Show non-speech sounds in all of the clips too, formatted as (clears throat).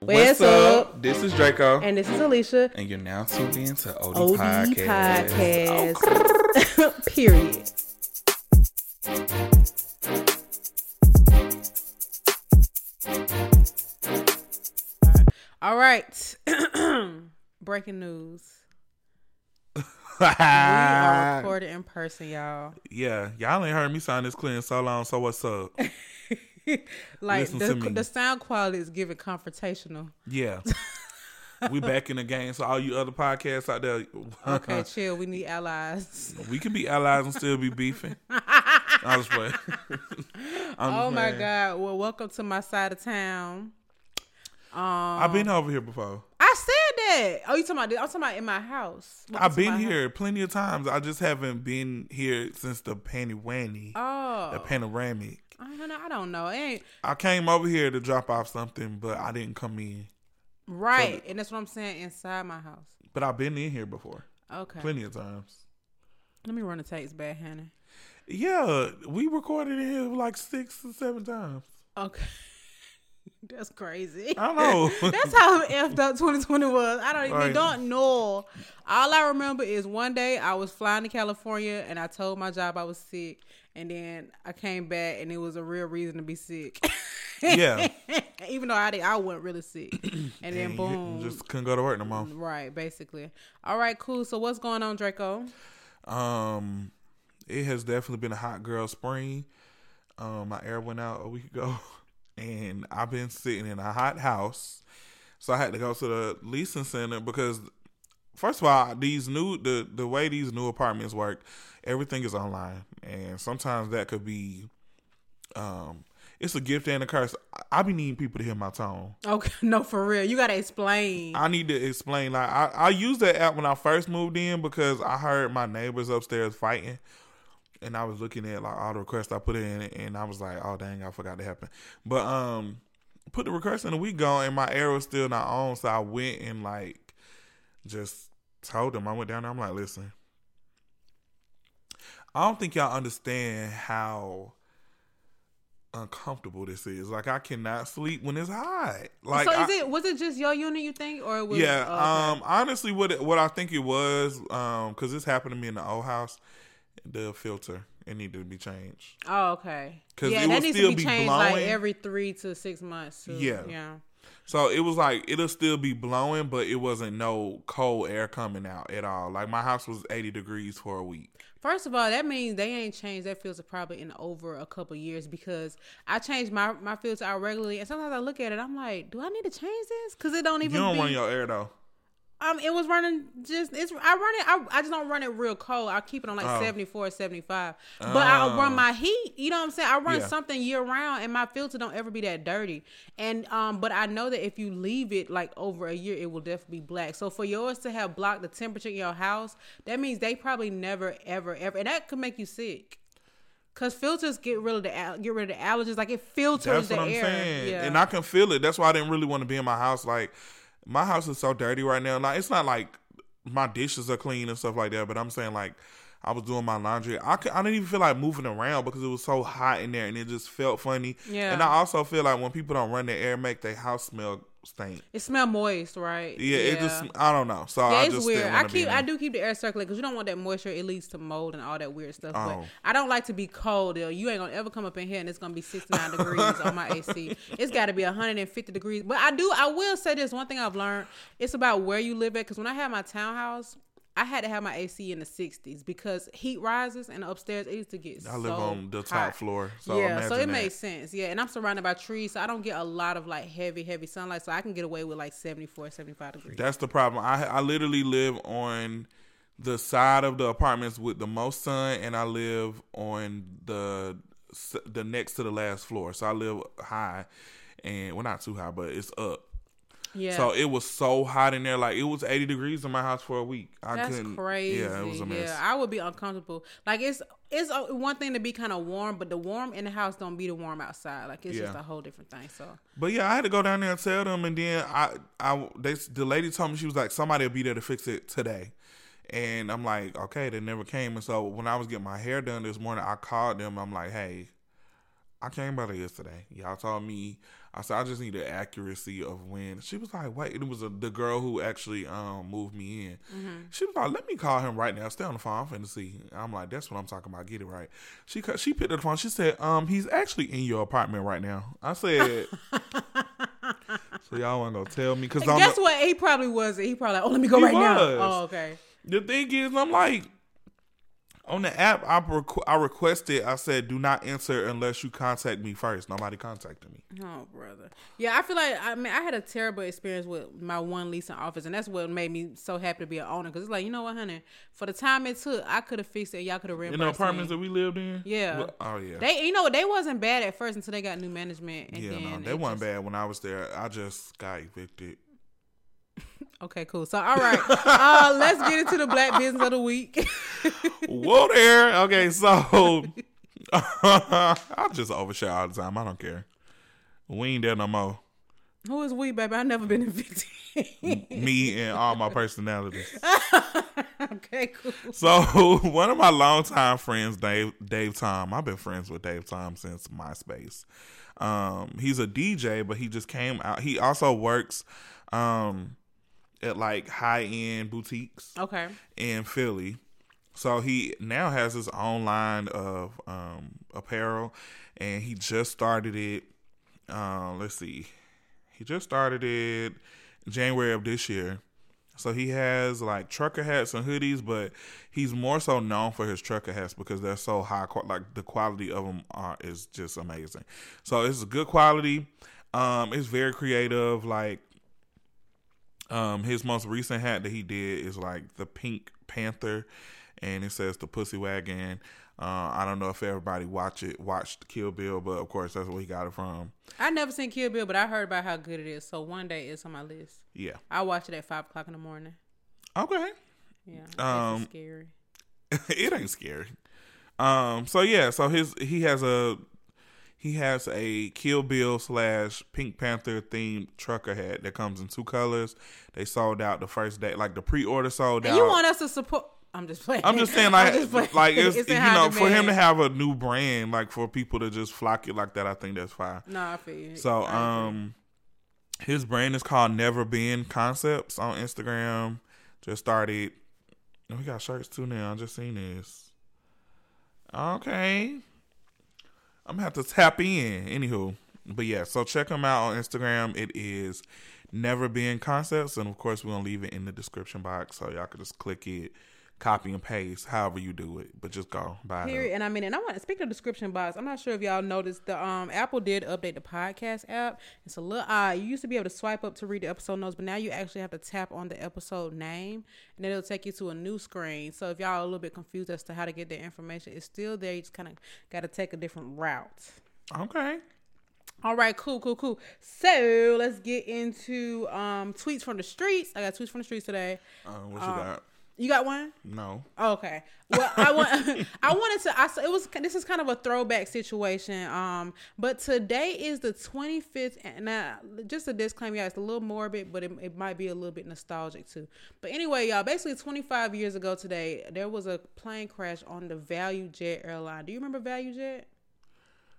What's, up? This is Draco. And this is Alicia. And you're now tuned in to OD, OD Podcast. Podcast. (laughs) Period. All right. (clears throat) Breaking news. We are (laughs) recorded in person, y'all. yeah, y'all ain't heard me sign this clean so long, so what's up? (laughs) (laughs) Like the, the sound quality is giving confrontational. Yeah. (laughs) we back in the game, so all you other podcasts out there, (laughs) Okay, chill. We need allies. we can be allies and still be beefing. I playing. I'm Oh just my playing. God. Well, welcome to my side of town. Um, I've been over here before. I said that. Oh, you talking about? I'm talking about in my house. Welcome I've been my house. here plenty of times. I just haven't been here since the panoramic. Oh, The panoramic. I don't know. I don't know. It ain't I came over here to drop off something, but I didn't come in. right, and that's what I'm saying. Inside my house. But I've been in here before, Okay. plenty of times. Let me run the tapes back, Hannah. Yeah, we recorded in here like six or seven times. Okay. (laughs) That's crazy. I don't know. (laughs) That's how effed up 2020 was. I don't even Right. don't know. All I remember is one day I was flying to California and I told my job I was sick, and then I came back and it was a real reason to be sick. (laughs) yeah. (laughs) even though I did, I wasn't really sick. (clears throat) And then And you boom, just couldn't go to work no more. right, basically. All right, cool. So what's going on, Draco? Um, it has definitely been a hot girl spring. Um, my air went out a week ago, (laughs) and I've been sitting in a hot house, so I had to go to the leasing center because, first of all, these new the the way these new apartments work, everything is online, and sometimes that could be, um, it's a gift and a curse. I, I be needing people to hear my tone. Okay, (laughs) no, for real. You gotta explain. I need to explain. Like I, I used that app when I first moved in because I heard my neighbors upstairs fighting, and I was looking at like all the requests I put in, and I was like, oh dang, I forgot to happen. But um, put the request in a week ago, and my air was still not on, so I went and like just told them. I went down there. I'm like, listen, I don't think y'all understand how uncomfortable this is. Like I cannot sleep when it's hot. Like so is I- it was it just your unit you think or it was yeah. oh, okay. Um. Honestly, what it, what I think it was, um, because this happened to me in the old house, the filter it needed to be changed. Oh, okay. 'Cause yeah, it that needs still to be be changed like every three to six months. Too. Yeah. yeah. So it was like it'll still be blowing, but it wasn't no cold air coming out at all. Like my house was eighty degrees for a week. First of all, that means they ain't changed that filter probably in over a couple years because I change my my filter out regularly, and sometimes I look at it, I'm like, do I need to change this? Because it don't even. You don't be, run your air though. Um, it was running just it's. I run it. I, I just don't run it real cold. I keep it on like Oh. 74, 75. But I Oh. run my heat. You know what I'm saying? I run Yeah. something year round, and my filter don't ever be that dirty. And um, but I know that if you leave it like over a year, it will definitely be black. So for yours to have blocked the temperature in your house, that means they probably never, ever, ever, and that could make you sick. Cause filters get rid of the get rid of the allergens. Like it filters That's the what I'm air. saying, Yeah. and I can feel it. That's why I didn't really want to be in my house. Like my house is so dirty right now. Like it's not like my dishes are clean and stuff like that, but I'm saying like I was doing my laundry. I could, I didn't even feel like moving around because it was so hot in there, and it just felt funny. Yeah. And I also feel like when people don't run their air, make their house smell stink. it smell moist, right? Yeah, it just I don't know. So Yeah, I it's just weird. I keep I do keep the air circulating because you don't want that moisture. It leads to mold and all that weird stuff. Oh. But I don't like to be cold. Though. You ain't gonna ever come up in here and it's gonna be 69 degrees on my AC. It's got to be 150 degrees. But I do. I will say this one thing I've learned. It's about where you live at. Because when I had my townhouse. I had to have my AC in the 60s because heat rises and upstairs it used to get I live on the top hot. floor, so yeah, so it that. makes sense. Yeah, and I'm surrounded by trees, so I don't get a lot of like heavy, heavy sunlight, so I can get away with like 74, 75 degrees. That's the problem. I I literally live on the side of the apartments with the most sun, and I live on the the next to the last floor. So I live high, and well, not too high, but it's up. Yeah. So it was so hot in there, like it was eighty degrees in my house for a week. I That's couldn't. crazy. Yeah, it was a mess. Yeah, I would be uncomfortable. Like it's it's one thing to be kind of warm, but the warm in the house don't be the warm outside. Like it's just a whole different thing. So But yeah, I had to go down there and tell them, and then I, I, they, the lady told me she was like, somebody will be there to fix it today, and I'm like, okay, they never came. And so when I was getting my hair done this morning, I called them. I'm like, hey, I came by there yesterday. Y'all told me I said I just need the accuracy of when. She was like, wait, it was a, the girl who actually um moved me in. Mm-hmm. She was like, let me call him right now. Stay on the phone. I'm finna see. I'm like, that's what I'm talking about. Get it right. She she picked up the phone. She said, um, he's actually in your apartment right now. I said. (laughs) so y'all want to go tell me because Guess what? He probably wasn't. He probably like, oh, let me go right now. Oh, okay. The thing is, I'm like, on the app, I, requ- I requested, I said, do not answer unless you contact me first. Nobody contacted me. Oh, brother. Yeah, I feel like I mean I had a terrible experience with my one lease in office, and that's what made me so happy to be an owner. Because it's like, you know what, honey, for the time it took, I could have fixed it. Y'all could have In reimbursed the apartments me. that we lived in? Yeah. Well, oh, yeah. They, you know, they wasn't bad at first until they got new management, and yeah, then no, they wasn't just- bad when I was there. I just got evicted. Okay, cool. So, all right, uh, let's get into the black business of the week. (laughs) Whoa there. Okay, so (laughs) I just overshare all the time. I don't care. We ain't there no more. Who is we, baby? I never been evicted. Me and all my personalities. (laughs) okay, cool. So one of my longtime friends, Dave Dave Tom. I've been friends with Dave Tom since MySpace. Um, he's a DJ, but he just came out. He also works um, at like high end boutiques Okay. in Philly. So he now has his own line of um, apparel, and he just started it. Uh, let's see, he just started it January of this year. So he has like trucker hats and hoodies, but he's more so known for his trucker hats because they're so high. qua- Like the quality of them are is just amazing. So it's a good quality. Um, it's very creative. Like um, his most recent hat that he did is like the Pink Panther, and it says the Pussy Wagon. Uh, I don't know if everybody watch it watched Kill Bill, but of course that's where he got it from. I never seen Kill Bill, but I heard about how good it is. So one day it's on my list. Yeah. I watch it at five o'clock in the morning. Okay. Yeah, Um, it's scary. (laughs) it ain't scary. Um. So yeah. So his he has a he has a Kill Bill slash Pink Panther themed trucker hat that comes in two colors. They sold out the first day. Like the pre order sold And out. you want us to support? I'm just playing. I'm just saying, (laughs) like, just like it's, (laughs) It's you know, for him to have a new brand, like for people to just flock it like that, I think that's fine. No, I feel you. So, um, his brand is called Never Been Concepts on Instagram. Just started. We got shirts too now. I just seen this. Okay, I'm gonna have to tap in. Anywho, but yeah, so check them out on Instagram. It is Never Been Concepts, and of course we're gonna leave it in the description box so y'all can just click it, copy and paste, however you do it. But just go buy it. Period. And I mean, and I want to speak of the description box. I'm not sure if y'all noticed the um Apple did update the podcast app. It's a little odd. You used to be able to swipe up to read the episode notes, but now you actually have to tap on the episode name, and then it'll take you to a new screen. So if y'all are a little bit confused as to how to get the information, it's still there. You just kind of got to take a different route. Okay. All right, cool, cool, cool. So let's get into um tweets from the streets. I got tweets from the streets today. Uh, what you got? You got one? No. Okay. Well, I want (laughs) I wanted to. I it was this is kind of a throwback situation. Um, but today is the 25th, and now just a disclaimer, y'all, it's a little morbid, but it, it might be a little bit nostalgic too. But anyway, y'all, basically 25 years ago today, there was a plane crash on the ValuJet airline. Do you remember ValuJet?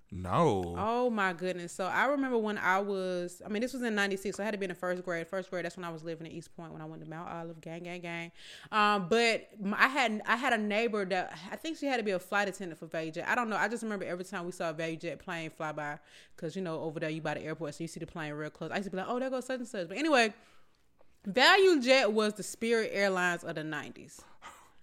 No. Oh my goodness. So I remember when I was, I mean, this was in 96. So I had to be in the first grade. First grade, that's when I was living in East Point when I went to Mount Olive, gang, gang, gang. Um, but I had, I had a neighbor that I think she had to be a flight attendant for ValuJet. I don't know. I just remember every time we saw a ValuJet plane fly by, because, you know, over there you by the airport, so you see the plane real close. I used to be like, oh, there goes such and such. But anyway, ValuJet was the Spirit Airlines of the 90s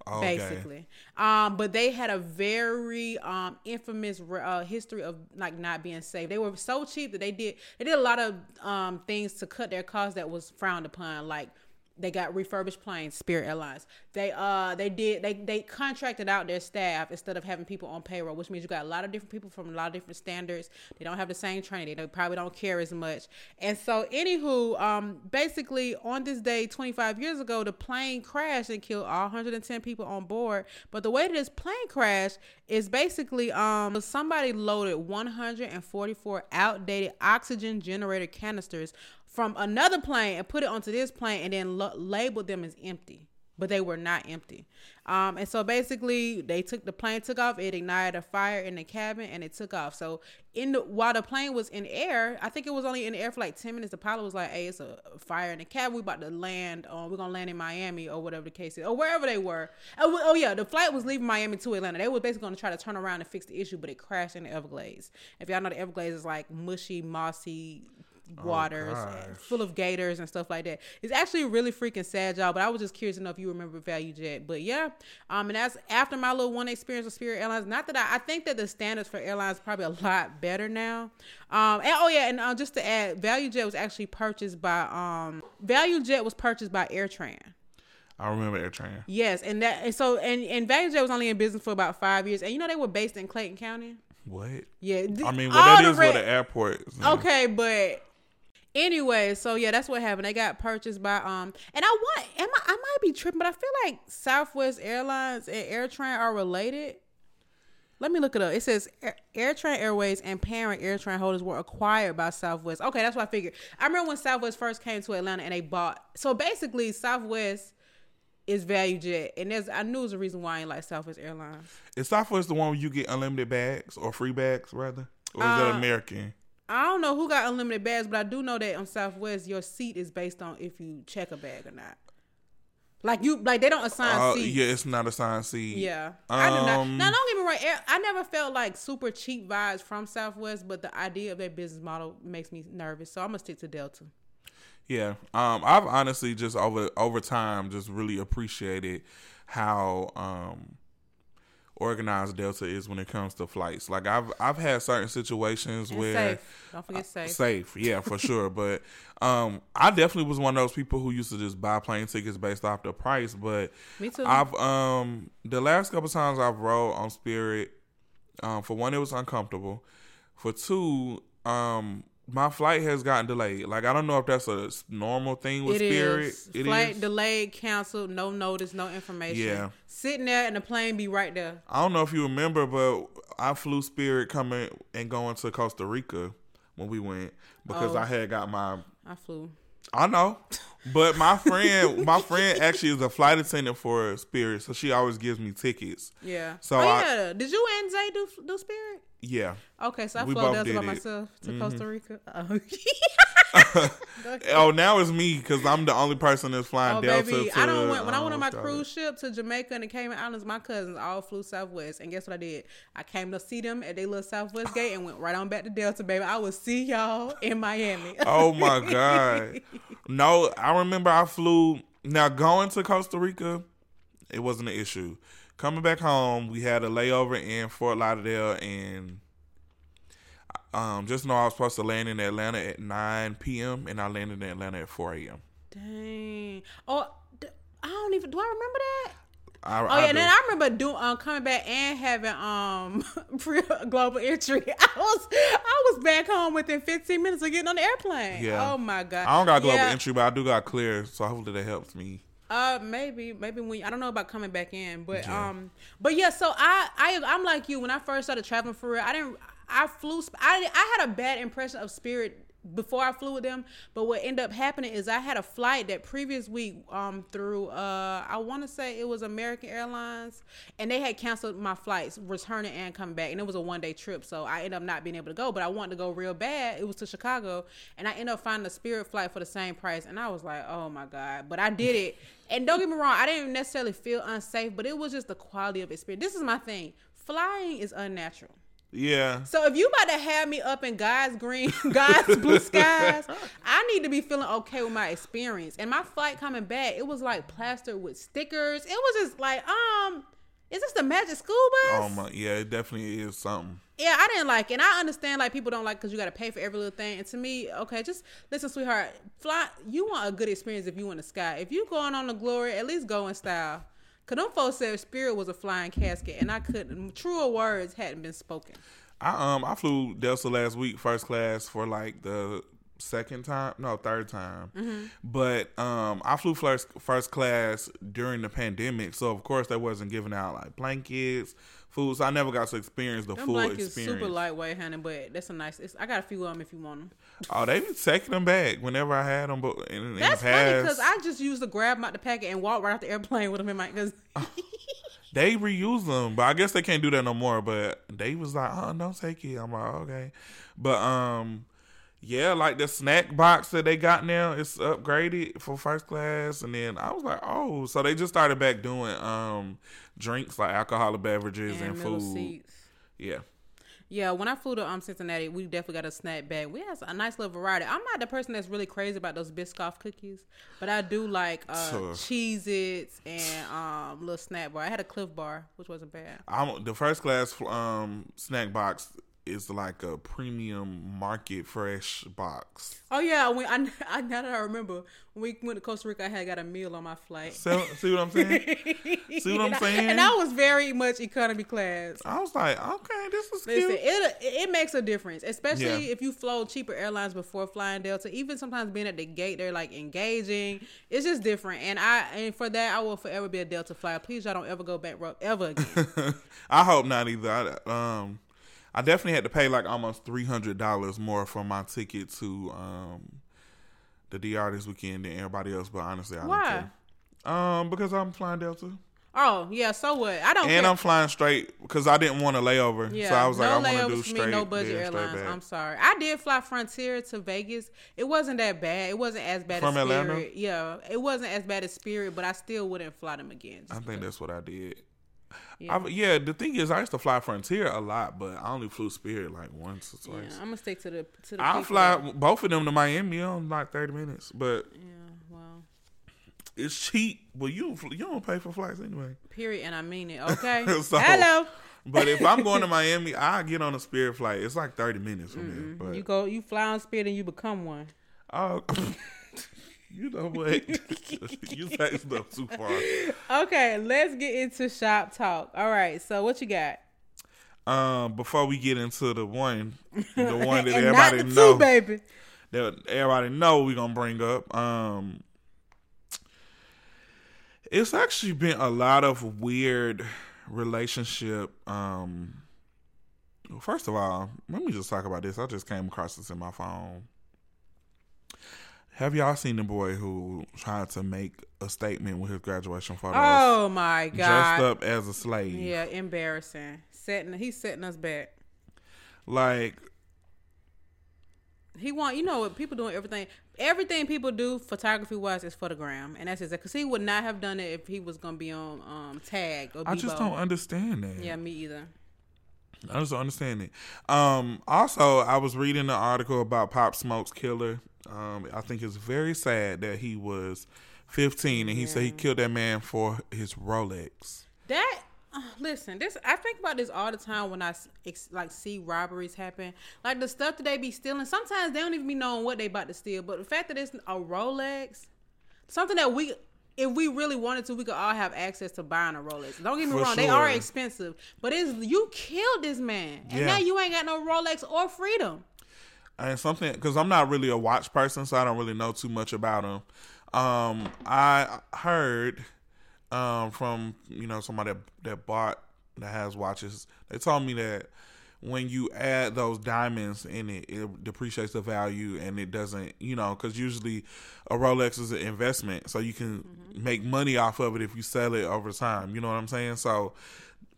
Okay. basically. Um, but they had a very um infamous uh, history of like not being safe. They were so cheap that they did they did a lot of um things to cut their costs that was frowned upon, like. They got refurbished planes, Spirit Airlines. They uh they did they they contracted out their staff instead of having people on payroll, which means you got a lot of different people from a lot of different standards. They don't have the same training. They probably don't care as much. And so, anywho, um, basically on this day, 25 years ago, the plane crashed and killed all 110 people on board. But the way that this plane crashed is basically um somebody loaded 144 outdated oxygen generator canisters from another plane and put it onto this plane and then lo- labeled them as empty. but they were not empty. Um, and so basically, they took the plane took off. It ignited a fire in the cabin, and it took off. So in the while the plane was in air, I think it was only in the air for like ten minutes. The pilot was like, "Hey, it's a fire in the cabin. We about to land. On we're gonna land in Miami or whatever the case is, or wherever they were. Oh, oh yeah, the flight was leaving Miami to Atlanta. They were basically gonna try to turn around and fix the issue, but it crashed in the Everglades. If y'all know the Everglades is like mushy, mossy waters gosh. full of gators and stuff like that. It's actually really freaking sad, y'all. But I was just curious to know if you remember ValuJet. But yeah, um, and that's after my little one experience with Spirit Airlines. Not that I, I think that the standards for airlines probably a lot better now. Um, and oh yeah, and uh, just to add, ValuJet was actually purchased by um, ValuJet was purchased by AirTran. I remember AirTran. Yes, and that and so and and ValuJet was only in business for about five years, and you know they were based in Clayton County. What? Yeah, I mean, well, that is where the airport is. Okay, but anyway, so yeah, that's what happened. They got purchased by um, and I want, am I, I might be tripping, but I feel like Southwest Airlines and AirTran are related. Let me look it up. It says AirTran Airways and parent AirTran holders were acquired by Southwest. Okay, that's what I figured. I remember when Southwest first came to Atlanta and they bought. So basically, Southwest is ValuJet, and there's I knew it was a reason why I ain't like Southwest Airlines. Is Southwest the one where you get unlimited bags or free bags rather, or is that Uh, American? I don't know who got unlimited bags, but I do know that on Southwest, your seat is based on if you check a bag or not. Like you, like they don't assign Uh, seats. yeah, it's not assigned seat. Yeah, I do not. Um, Now, don't get me wrong. I never felt like super cheap vibes from Southwest, but the idea of their business model makes me nervous. So I'm gonna stick to Delta. Yeah. Um, I've honestly just over over time just really appreciated how um organized Delta is when it comes to flights. Like I've I've had certain situations And where safe. Don't forget safe. safe, yeah, for (laughs) sure. But um, I definitely was one of those people who used to just buy plane tickets based off the price. But Me too. I've um the last couple times I've rode on Spirit, um, for one it was uncomfortable. For two, um, my flight has gotten delayed. Like I don't know if that's a normal thing with It Spirit. is It flight is. delayed, canceled, no notice, no information. Yeah. sitting there and the plane be right there. I don't know if you remember, but I flew Spirit coming and going to Costa Rica when we went because Oh. I had got my I flew. I know, but my friend, my friend actually is a flight attendant for Spirit, so she always gives me tickets. Yeah. So oh I- yeah. Did you and Zay do do Spirit? Yeah. Okay, so I We flew Delta by it. Mm-hmm. myself to Costa Rica. Oh. (laughs) Oh, now it's me because I'm the only person that's flying Oh Delta. baby, to, I don't went when I went on um, my cruise ship to Jamaica and the Cayman Islands. My cousins all flew Southwest, and guess what I did? I came to see them at their little Southwest gate and went right on back to Delta, baby. I will see y'all in Miami. (laughs) Oh my (laughs) god! No, I remember I flew. Now going to Costa Rica, it wasn't an issue. Coming back home, we had a layover in Fort Lauderdale, and um, just know I was supposed to land in Atlanta at 9 p.m. and I landed in Atlanta at 4 a.m. Dang. Oh, I don't even. Do I remember that? I, Oh I yeah, and then I remember doing um coming back and having um (laughs) pre- global entry. (laughs) I was I was back home within 15 minutes of getting on the airplane. Yeah. Oh my god. I don't got global Yeah. entry, but I do got clear, so hopefully that helps me. Uh, maybe, maybe when I don't know about coming back in, but Yeah. um, but yeah. So I, I, I'm like you. When I first started traveling for real, I didn't. I flew. I, I had a bad impression of Spirit before I flew with them. But what ended up happening is I had a flight that previous week um through uh I want to say it was American Airlines, and they had canceled my flights returning and coming back, and it was a one day trip. So I ended up not being able to go, but I wanted to go real bad. It was to Chicago, and I ended up finding a Spirit flight for the same price, and I was like, oh my god! But I did it. (laughs) And don't get me wrong, I didn't necessarily feel unsafe, but it was just the quality of experience. This is my thing. Flying is unnatural. Yeah, So if you about to have me up in God's green, (laughs) God's blue skies, (laughs) I need to be feeling okay with my experience. And my flight coming back, it was like plastered with stickers. It was just like, um, is this the Magic School Bus? oh my, yeah, it definitely is something. Yeah, I didn't like it. And I understand like people don't like because you got to pay for every little thing. And to me, okay, just listen, sweetheart. Fly. You want a good experience if you in the sky. If you going on the glory, at least go in style. Cause them folks said Spirit was a flying casket, and I couldn't. Truer words hadn't been spoken. I um I flew Delta last week first class for like the second time, no third time, Mm-hmm. but um I flew first first class during the pandemic, so of course they wasn't giving out like blankets, food. So I never got to experience the Them full blankets experience. super lightweight, honey, but that's a nice. I got a few of them if you want them. Oh, they be taking them back whenever I had them, but in, That's funny because I just used to grab them out the packet and walk right off the airplane with them in my. Cause (laughs) they reuse them, but I guess they can't do that no more. But they was like, "Oh, don't take it." I'm like, "Okay," but um, yeah, like the snack box that they got now, it's upgraded for first class, and then I was like, "Oh," so they just started back doing um drinks like alcoholic beverages and, and food. seats. Yeah, Yeah, when I flew to um Cincinnati, we definitely got a snack bag. We had a nice little variety. I'm not the person that's really crazy about those Biscoff cookies, but I do like uh So- Cheez Its and um little snack bar. I had a Clif Bar, which wasn't bad. I'm the first class um snack box is like a premium market fresh box. Oh yeah, when I, I now that I remember when we went to Costa Rica, I had got a meal on my flight. So, see what I'm saying? See what I'm (laughs) And I- saying? And I was very much economy class. I was like, okay, this is Listen, cute. it it makes a difference, especially Yeah. if you flow cheaper airlines before flying Delta. Even sometimes being at the gate, they're like engaging. It's just different, and I and for that, I will forever be a Delta flyer. Please, y'all don't ever go bankrupt ever again. (laughs) I hope not either. I, um, I definitely had to pay like almost three hundred dollars more for my ticket to um the DR this weekend than everybody else. But honestly, I Why? don't care. Um, because I'm flying Delta oh yeah, so what? I don't. and care. I'm flying straight because I didn't want a layover. Yeah, so I was like, no I want to do for me, straight. no budget straight airlines. I'm sorry. I did fly Frontier to Vegas. It wasn't that bad. It wasn't as bad From as Atlanta? Spirit. Yeah, it wasn't as bad as Spirit, but I still wouldn't fly them again. I think that's what I did. Yeah. Yeah. yeah, the thing is, I used to fly Frontier a lot, but I only flew Spirit like once or yeah, twice. I'm gonna stick to the to the. I'll people fly that- both of them to Miami on like thirty minutes, but Yeah, well, it's cheap. But you you don't pay for flights anyway. period, and I mean it. Okay. (laughs) So- Hello. But if I'm going to (laughs) Miami, I get on a Spirit flight. It's like thirty minutes from there. But You go, you fly on Spirit, and you become one. oh, (laughs) you know what? (laughs) you take stuff too far. Okay, let's get into shop talk. All right, so what you got? Um, before we get into the one, the (laughs) one that everybody the know, baby. that everybody know we're gonna bring up. Um, it's actually been a lot of weird relationship. Um, first of all, let me just talk about this. I just came across this in my phone. Have y'all seen the boy who tried to make a statement with his graduation photos, Oh my god! dressed up as a slave? Yeah, embarrassing. Setting, he's setting us back. Like, He want, you know what? People doing everything. Everything people do, photography wise, is for the gram, and that's exactly because he would not have done it if he was gonna be on um tag or. I just don't understand that. Yeah, me either. I just don't understand it. Um, also, I was reading an article about Pop Smoke's killer. Um, I think it's very sad that he was 15 and he said he killed that man for his Rolex. That uh, listen, this I think about this all the time when I like see robberies happen. Like the stuff that they be stealing. Sometimes they don't even be knowing what they about to steal. But the fact that it's a Rolex, something that we. If we really wanted to, we could all have access to buying a Rolex. Don't get me For wrong; they are expensive, but it's you killed this man, and Yeah. now you ain't got no Rolex or freedom. And something because I'm not really a watch person, so I don't really know too much about him. Um, I heard um, from you know somebody that, that bought that has watches. They told me that when you add those diamonds in it, it depreciates the value, and it doesn't, you know, because usually a Rolex is an investment, so you can make money off of it if you sell it over time. You know what I'm saying? So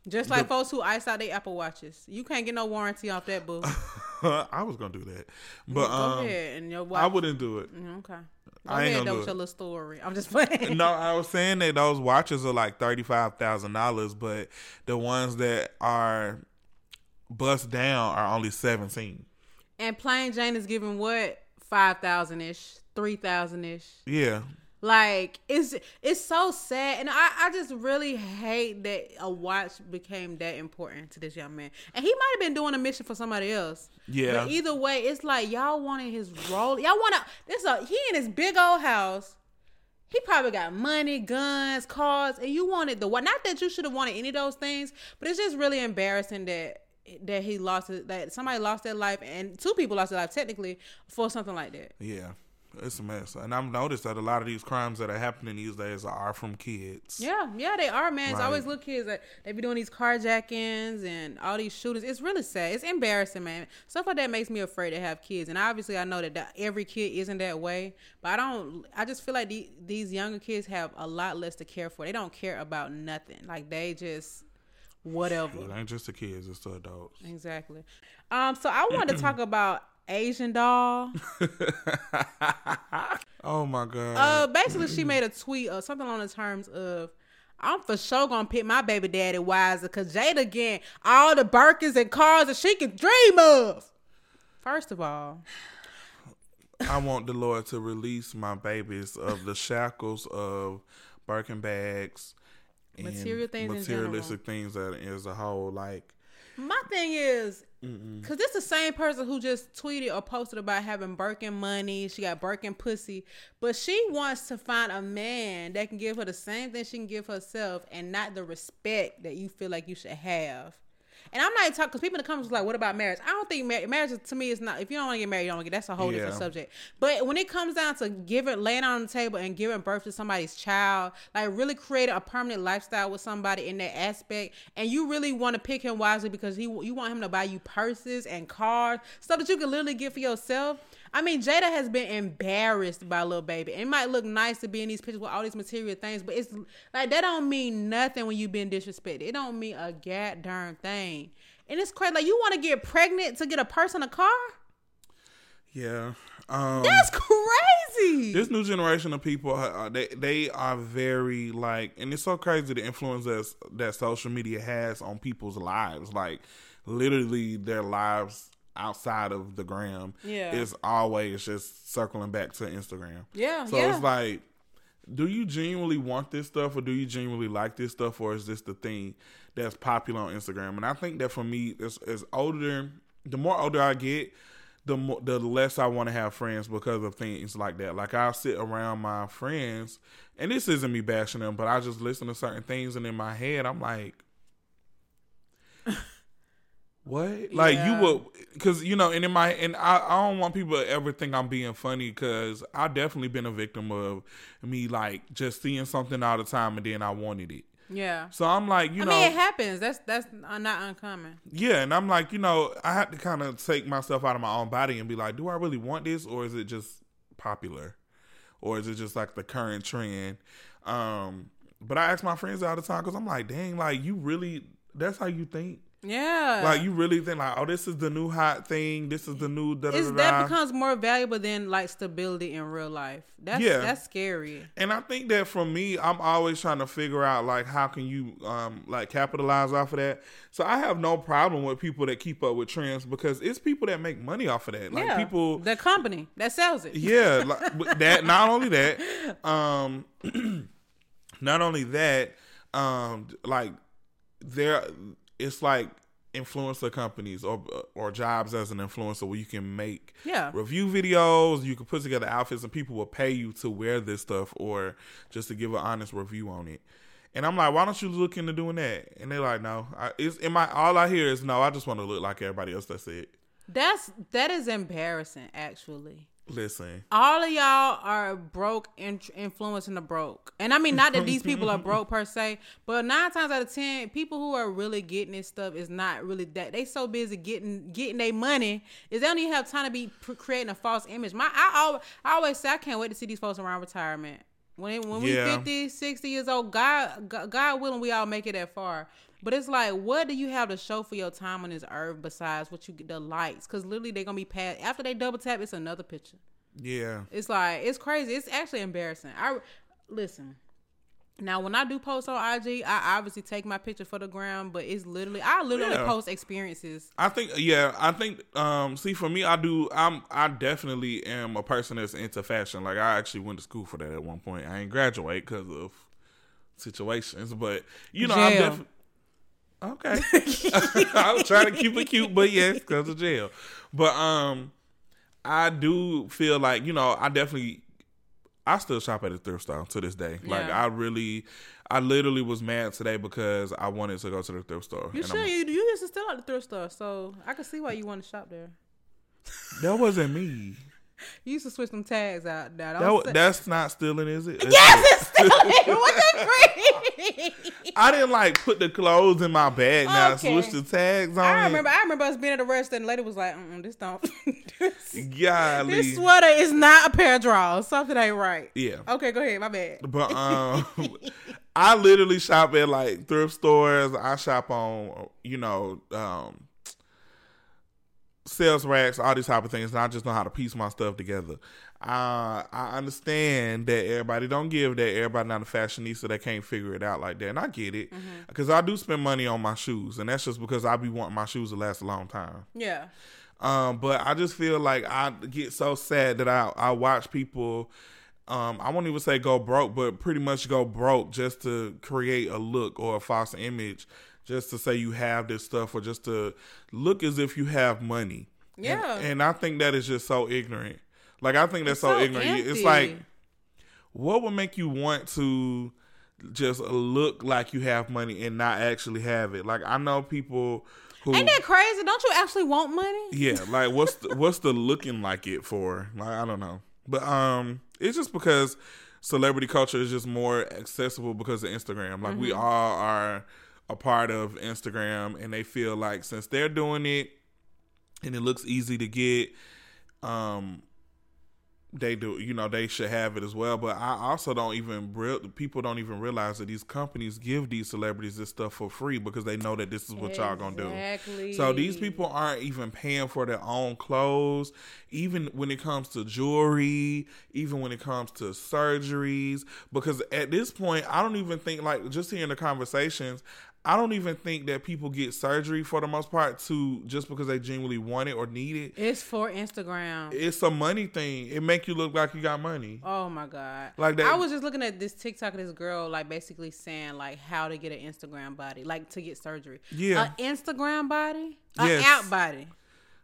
Just like folks who ice out their Apple watches, you can't get no warranty off that, boo. (laughs) I was gonna do that, but Go um, ahead and your watch. I wouldn't do it. Mm, Okay. Go I ain't gonna do it. Your little story. I'm just (laughs) playing. no, I was saying that those watches are like thirty five thousand dollars, but the ones that are bust down are only seventeen. And plain Jane is giving what five thousand ish, three thousand ish. Yeah, Like it's it's so sad, and I I just really hate that a watch became that important to this young man. And he might have been doing a mission for somebody else. Yeah. But either way, it's like y'all wanted his role. Y'all want to. This a he in his big old house. He probably got money, guns, cars, and you wanted the what? Not that you should have wanted any of those things, but it's just really embarrassing that that he lost it, that somebody lost their life, and two people lost their life technically for something like that. yeah. It's a mess. And I've noticed that a lot of these crimes that are happening these days are from kids. Yeah, yeah, they are, man. It's Like- always little kids that they be doing these carjackings and all these shootings. It's really sad. It's embarrassing, man. Stuff like that makes me afraid to have kids. And obviously, I know that, every kid isn't that way. But I don't. I just feel like the, these younger kids have a lot less to care for. They don't care about nothing. Like they just whatever. It ain't just the kids; it's the adults. Exactly. Um. So I wanted to talk about Asian doll. (laughs) Oh my god! Uh, basically, she made a tweet or something on the terms of, "I'm for sure gonna pick my baby daddy wiser because Jayda getting all the Birkins and cars that she can dream of." First of all, (sighs) I want the Lord to release my babies of the shackles of Birkin bags, Material things in materialistic things that is a whole. Like, my thing is, because this the same person who just tweeted or posted about having Birkin money. She got Birkin pussy, but she wants to find a man that can give her the same thing she can give herself, and not the respect that you feel like you should have. And I'm not even talking because people in the comments was like, "What about marriage?" I don't think mar- marriage is- to me is not. If you don't want to get married, you don't get. That's a whole different subject. But when it comes down to giving, laying on the table and giving birth to somebody's child, like really create a permanent lifestyle with somebody in that aspect, and you really want to pick him wisely because he you want him to buy you purses and cars, stuff that you can literally get for yourself. I mean, Jayda has been embarrassed by Lil Baby. It might look nice to be in these pictures with all these material things, but it's like that don't mean nothing when you been disrespected. It don't mean a god darn thing. And it's crazy. Like you want to get pregnant to get a purse and a car? yeah, um, That's crazy. this new generation of people, uh, they they are very like, and it's so crazy the influence that's, that social media has on people's lives. Like, literally, their lives outside of the gram Yeah. is always just circling back to Instagram. Yeah, So yeah. it's like, do you genuinely want this stuff, or do you genuinely like this stuff, or is this the thing that's popular on Instagram? And I think that for me, as, as older, the more older I get, the more the less I want to have friends because of things like that. Like I'll sit around my friends, and this isn't me bashing them, but I just listen to certain things, and in my head, I'm like. What? Like Yeah. you would, because you know, and in my and I, I don't want people to ever think I'm being funny because I definitely been a victim of me like just seeing something all the time and then I wanted it. yeah. So I'm like, you I know, mean, it happens. That's that's not uncommon. yeah, and I'm like, you know, I had to kind of take myself out of my own body and be like, do I really want this or is it just popular, or is it just like the current trend? Um, but I ask my friends all the time because I'm like, dang, like you really, that's how you think. Yeah. Like you really think like, oh, this is the new hot thing. This is the new da da It's, da. that becomes more valuable than like stability in real life. That's Yeah. that's scary. And I think that for me, I'm always trying to figure out like how can you um like capitalize off of that. So I have no problem with people that keep up with trends because it's people that make money off of that. Like yeah. people the company that sells it. Yeah, (laughs) like, that not only that, um (clears throat) not only that, um like there it's like influencer companies or or jobs as an influencer where you can make Yeah. review videos, you can put together outfits and people will pay you to wear this stuff or just to give an honest review on it. And I'm like, why don't you look into doing that? And they're like, no. I, it's in my all I hear is no. I just want to look like everybody else. That's it. That's that is embarrassing actually. Listen, All of y'all are broke and influencing the broke. And I mean not that these people are broke per se, but 9 times out of 10 people who are really getting this stuff is not really that they so busy getting getting their money is they don't even have time to be creating a false image. My I always, I always say I can't wait to see these folks around retirement. When it, when Yeah. we 50, 60 years old, God God willing we all make it that far. But it's like, what do you have to show for your time on this earth besides what you get the lights? Because literally they're gonna be past after they double tap, it's another picture. yeah. It's like it's crazy. It's actually embarrassing. I listen. Now, when I do post on IG, I obviously take my picture for the ground, but it's literally I literally Yeah. post experiences. I think yeah, I think um see for me I do I'm I definitely am a person that's into fashion. Like I actually went to school for that at one point. I ain't graduate because of situations, but you know I'm definitely Okay. (laughs) I was trying to keep it cute, but yes, because of jail. But um I do feel like, you know, I definitely I still shop at a thrift store to this day. Like I really I literally was mad today because I wanted to go to the thrift store. You sure you you used to still at the thrift store, so I can see why you want to shop there. That wasn't me. You used to switch them tags out. Now, That, don't wa- say- that's not stealing, is it? yes, it's stealing. in. (laughs) What the (laughs) freak? (laughs) I didn't like put the clothes in my bag. Now Okay. switch the tags on. I it. remember. I remember us being at a restaurant. and the lady was like, Mm-mm, "This don't. (laughs) this, Golly. this sweater is not a pair of drawers. Something ain't right." Yeah. Okay, go ahead. My bad. But um, (laughs) I literally shop at like thrift stores. I shop on you know um, sales racks, all these type of things. And I just know how to piece my stuff together. Uh, I understand that everybody don't give that. Everybody not a fashionista that can't figure it out like that, and I get it because I do spend money on my shoes, and that's just because I be wanting my shoes to last a long time. Yeah. Um, but I just feel like I get so sad that I I watch people. Um, I won't even say go broke, but pretty much go broke just to create a look or a false image, just to say you have this stuff or just to look as if you have money. And- Yeah. and, I think that is just so ignorant. Like I think that's so, so ignorant. It's like, what would make you want to just look like you have money and not actually have it? Like I know people who Ain't that crazy? Don't you actually want money? yeah, (laughs) like what's the, what's the looking like it for? Like I don't know, but um, it's just because celebrity culture is just more accessible because of Instagram. Like we all are a part of Instagram, and they feel like since they're doing it, and it looks easy to get, um, they do you know they should have it as well but i also don't even real people don't even realize that these companies give these celebrities this stuff for free because they know that this is what y'all gonna do so these people aren't even paying for their own clothes, even when it comes to jewelry, even when it comes to surgeries. Because at this point, I don't even think like just hearing the conversations. I don't even think that people get surgery for the most part to just because they genuinely want it or need it. It's for Instagram. It's a money thing. It make you look like you got money. Oh my god! Like that- I was just looking at this TikTok of this girl, like basically saying like how to get an Instagram body, like to get surgery. Yeah. an Instagram body, an Yes. app body,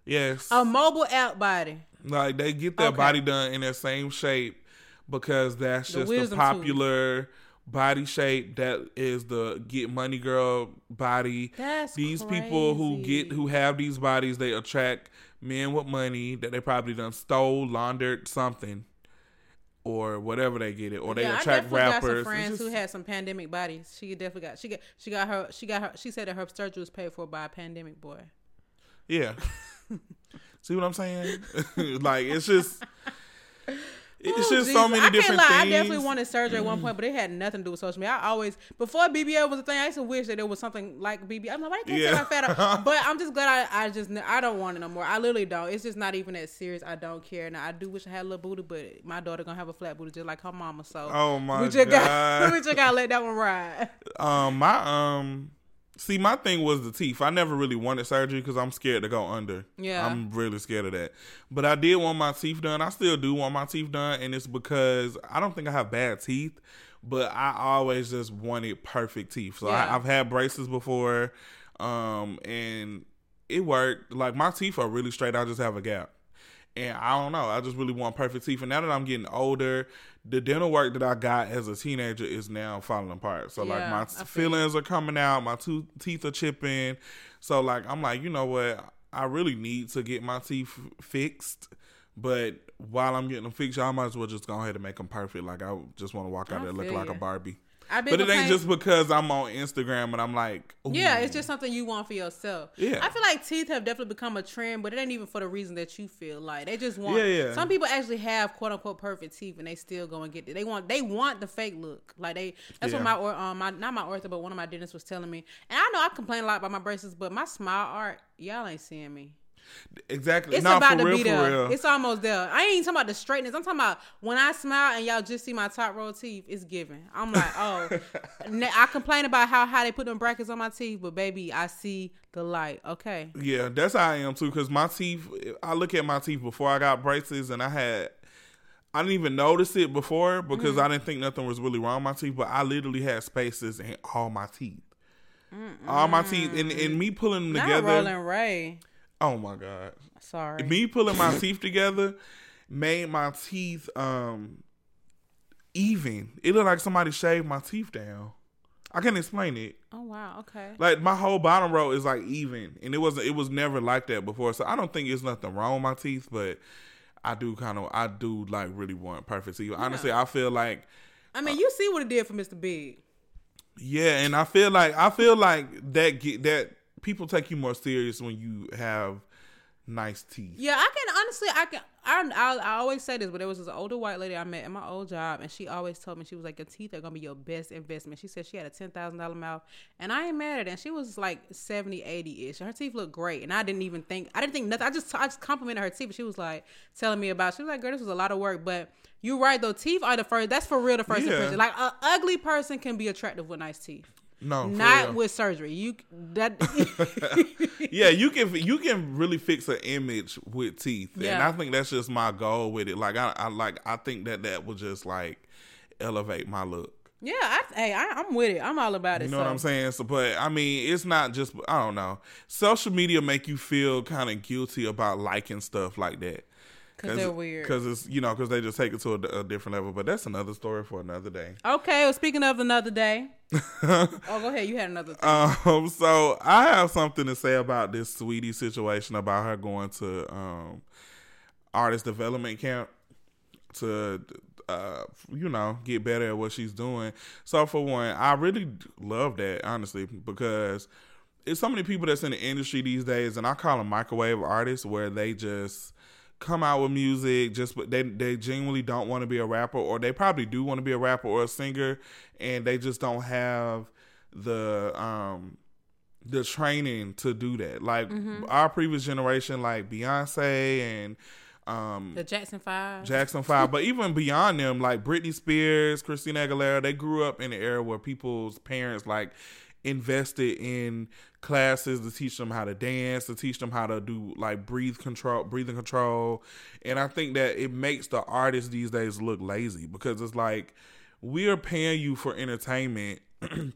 Yes. a mobile app body. Like they get their Okay. body done in their same shape because that's The just the popular body shape that is the get money girl body. That's these people who get who have these bodies they attract men with money that they probably done stole, laundered something. Or whatever they get it, or they yeah, attract rappers. friends just- who had some pandemic bodies. She definitely got she got she got her she got her she said that her surgery was paid for by a pandemic boy. Yeah. (laughs) See what I'm saying? (laughs) like it's just (laughs) it's Oh, just so Jesus. many I different can't lie. things. I definitely wanted surgery at one point, but it had nothing to do with social media. I always before BBL was a thing. I used to wish that there was something like BBL. I'm like, why can't Yeah. yeah. fat up? (laughs) But I'm just glad I, I just I don't want it no more. I literally don't. It's just not even that serious. I don't care. Now I do wish I had a little booty, but my daughter gonna have a flat booty just like her mama. So Oh my we just got (laughs) God. we just gotta let that one ride. Um, my um, see, my thing was the teeth. I never really wanted surgery because I'm scared to go under. Yeah. I'm really scared of that. But I did want my teeth done. I still do want my teeth done, and it's because I don't think I have bad teeth, but I always just wanted perfect teeth. So Yeah. I, I've had braces before, um, and it worked. Like my teeth are really straight. I just have a gap. And I don't know. I just really want perfect teeth. And now that I'm getting older, the dental work that I got as a teenager is now falling apart. So like my I feel are coming out, my two teeth are chipping. So like I'm like, you know what? I really need to get my teeth fixed. But while I'm getting them fixed, y'all might as well just go ahead and make them perfect. Like I just want to walk out I there looking like a. Barbie. I've been But it ain't just because I'm on Instagram and I'm like, ooh. Yeah, it's just something you want for yourself. Yeah. I feel like teeth have definitely become a trend, but it ain't even for the reason that you feel like they just want. Yeah, yeah. Some people actually have quote unquote perfect teeth, and they still go and get it. They want they want the fake look. Like they that's Yeah. what my or um my not my ortho, but one of my dentists was telling me. And I know I complain a lot about my braces, but my smile art, y'all ain't seeing me. Exactly. It's Nah, about to real, be there. It's almost there. I ain't talking about the straightness. I'm talking about when I smile and y'all just see my top row teeth. It's giving. I'm like, oh, (laughs) I complain about how high they put them brackets on my teeth, but baby, I see the light. Okay. Yeah, that's how I am too. Cause my teeth, I look at my teeth before I got braces, and I had, I didn't even notice it before because Mm-hmm. I didn't think nothing was really wrong with my teeth. But I literally had spaces in all my teeth, all my teeth, and, and me pulling them Not together. Roland Ray. Oh my god, Sorry. me pulling my (laughs) teeth together made my teeth um even. It looked like somebody shaved my teeth down. I can't explain it. Oh wow. Okay. Like my whole bottom row is like even, and it wasn't. It was never like that before. So I don't think it's nothing wrong with my teeth, but I do kind of I do like really want perfect teeth. Honestly, I feel like I mean, you see what it did for Mr. Big. yeah, and I feel like I feel like that get that people take you more serious when you have nice teeth. Yeah, I can honestly, I can. I, I, I always say this, but there was this older white lady I met in my old job, and she always told me she was like, "Your teeth are gonna be your best investment." She said she had a ten thousand dollar mouth, and I ain't mad at it. And she was like 70, 80 ish. Her teeth looked great, and I didn't even think I didn't think nothing. I just I just complimented her teeth. But she was like telling me about. She was like, "Girl, this was a lot of work," but you're right though. Teeth are the first. That's for real. The first Yeah. impression. Like an ugly person can be attractive with nice teeth. No, Not with surgery. You that (laughs) yeah, you can you can really fix an image with teeth, and I think that's just my goal with it. Like I, I like I think that that will just like elevate my look. Yeah, I, hey, I, I'm with it. I'm all about it. You know so. what I'm saying? So, but I mean, it's not just I don't know. Social media make you feel kind of guilty about liking stuff like that 'Cause they're weird. Because it's you know because they just take it to a, a different level. But that's another story for another day. Okay, well, speaking of another day. (laughs) oh, go ahead. You had another thing. Um, so I have something to say about this Saweetie situation about her going to um artist development camp to uh you know get better at what she's doing. So for one, I really love that honestly because it's so many people that's in the industry these days, and I call them microwave artists, where they just come out with music just but they they genuinely don't want to be a rapper or they probably do want to be a rapper or a singer and they just don't have the um the training to do that like our previous generation like beyonce and um the Jackson Five. Jackson Five, but even beyond them, like Britney Spears, Christina Aguilera, they grew up in an era where people's parents like invested in classes to teach them how to dance, to teach them how to do like breathe control, breathing control, and I think that it makes the artists these days look lazy because it's like we are paying you for entertainment. (clears throat)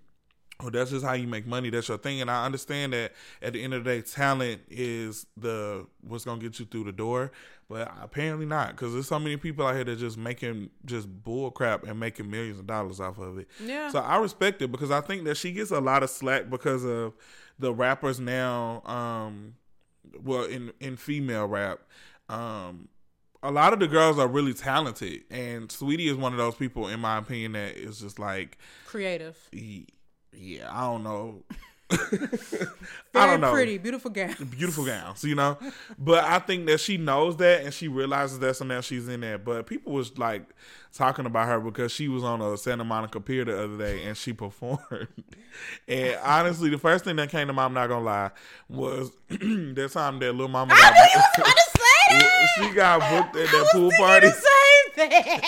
Oh, that's just how you make money. That's your thing, and I understand that. At the end of the day, talent is the what's gonna get you through the door, but apparently not, because there's so many people out here that just making just bull crap and making millions of dollars off of it. Yeah. So I respect it because I think that she gets a lot of slack because of the rappers now. Um, well, in in female rap, um, a lot of the girls are really talented, and Saweetie is one of those people, in my opinion, that is just like Creative. Yeah, I don't know. (laughs) Very I don't know. pretty, beautiful gown. (laughs) Beautiful gowns, you know. But I think that she knows that and she realizes that, so now she's in there. But people was like talking about her because she was on a Santa Monica Pier the other day and she (laughs) performed. and honestly, the first thing that came to mind, I'm not gonna lie, was (clears throat) that time that little mama I got, about to say that. she got booked at that was pool party. the same thing.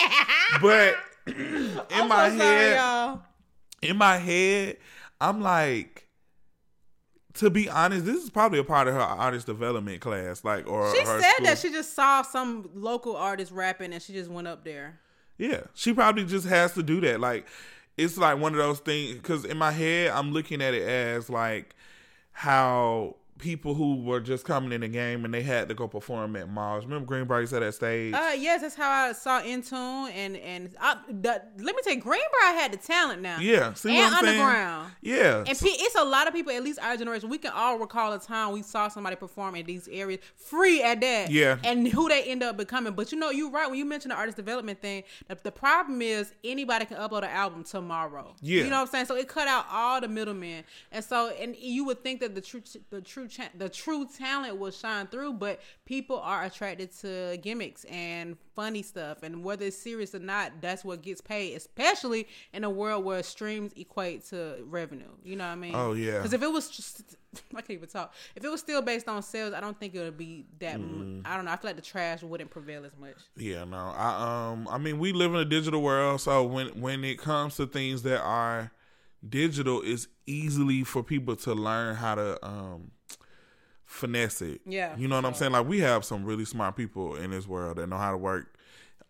But (clears throat) in I'm my so sorry, head, y'all. in my head, I'm like, to be honest, this is probably a part of her artist development class, like or She her said school. that she just saw some local artist rapping and she just went up there. yeah, she probably just has to do that. Like, it's like one of those things. Because in my head, I'm looking at it as like how people who were just coming in the game and they had to go perform at malls. Remember Greenbriar at that stage? Uh, yes, that's how I saw Intune and and I, the, let me tell you, Greenbriar had the talent now. yeah, see and I'm saying? underground. Yeah, And so- it's a lot of people, at least our generation, we can all recall a time we saw somebody perform in these areas free at that. Yeah. And who they end up becoming. But you know, you're right. When you mention the artist development thing, the, the problem is anybody can upload an album tomorrow. Yeah. You know what I'm saying? So it cut out all the middlemen. And so, and you would think that the true, the true, cha- the true talent will shine through, but people are attracted to gimmicks and funny stuff. And whether it's serious or not, that's what gets paid, especially in a world where streams equate to revenue. You know what I mean? Oh, yeah. Because if it was just, (laughs) I can't even talk. If it was still based on sales, I don't think it would be that. Mm. I don't know. I feel like the trash wouldn't prevail as much. Yeah, no. I um I mean we live in a digital world, so when when it comes to things that are digital, it's easily for people to learn how to um finesse it. Yeah, You know what I'm saying? Like we have some really smart people in this world that know how to work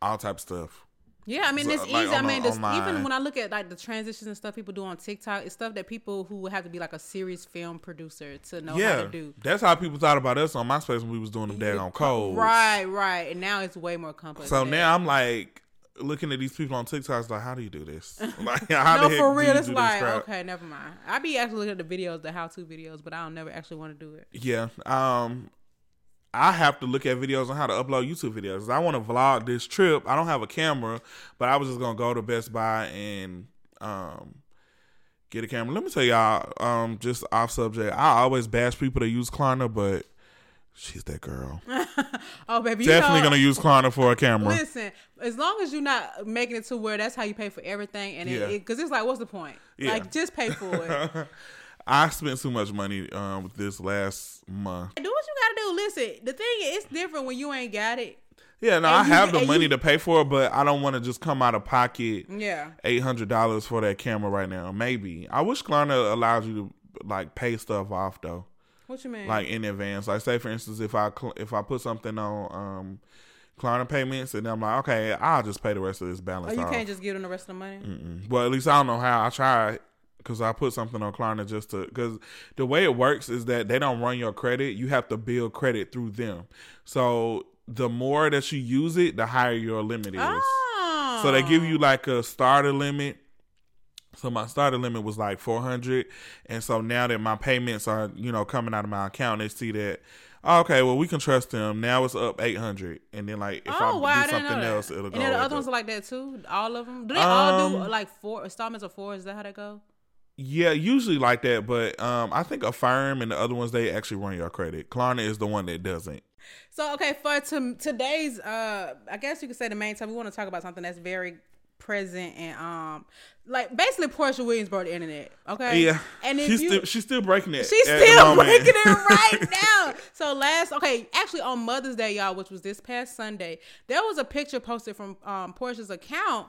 all type of stuff. Yeah, I mean So, it's like, easy. I mean, the even when I look at like the transitions and stuff people do on TikTok, it's stuff that people who have to be like a serious film producer to know how to do. That's how people thought about us on MySpace when we was doing them daggone codes. Right, right. And now it's way more complex. So now I'm like looking at these people on TikTok, it's like, how do you do this? (laughs) Like how no, the heck for do real, you it's do this like okay, never mind. I be actually looking at the videos, the how to videos, but I don't never actually want to do it. Yeah. Um I have to look at videos on how to upload YouTube videos. I want to vlog this trip. I don't have a camera, but I was just gonna go to Best Buy and um get a camera. Let me tell y'all, um, just off subject. I always bash people that use Klarna, but she's that girl. (laughs) oh, baby, you Definitely know- gonna use Klarna for a camera. Listen, as long as you're not making it to where that's how you pay for everything, and Yeah. it because it's like, what's the point? Yeah. Like, just pay for it. (laughs) I spent too much money um with this last month. do what you gotta do. Listen, the thing is, it's different when you ain't got it. Yeah, no, And I you- have the money you- to pay for it, but I don't want to just come out of pocket Yeah. eight hundred dollars for that camera right now. Maybe I wish Klarna allows you to like pay stuff off though, What you mean? like in advance. Like say for instance, if I if I put something on um Klarna payments, and I'm like, okay, I'll just pay the rest of this balance. oh, you off. can't just give them the rest of the money. Mm-mm. Well, at least I don't know how. I tried because I put something on Klarna just to because the way it works is that they don't run your credit. You have to build credit through them. So the more that you use it, the higher your limit is. Oh. So they give you like a starter limit. So my starter limit was like four hundred, and so now that my payments are you know coming out of my account, they see that. Oh, okay, well we can trust them. Now it's up eight hundred, and then like if Oh, I I do didn't something else, it'll and go. then the other up. ones are like that too. All of them. Do they all do Um, like four installments of four? Is that how they go? Yeah, usually like that, but um, I think Affirm and the other ones they actually run your credit. Klarna is the one that doesn't. So okay, for to, today's, uh, I guess you could say the main time we want to talk about something that's very present and um, like basically Porsha Williams brought the internet. Okay. Yeah, And she's you, still she's still breaking it. She's still breaking it (laughs) right now. So last, okay, actually on Mother's Day, y'all, which was this past Sunday, there was a picture posted from um, Porsha's account,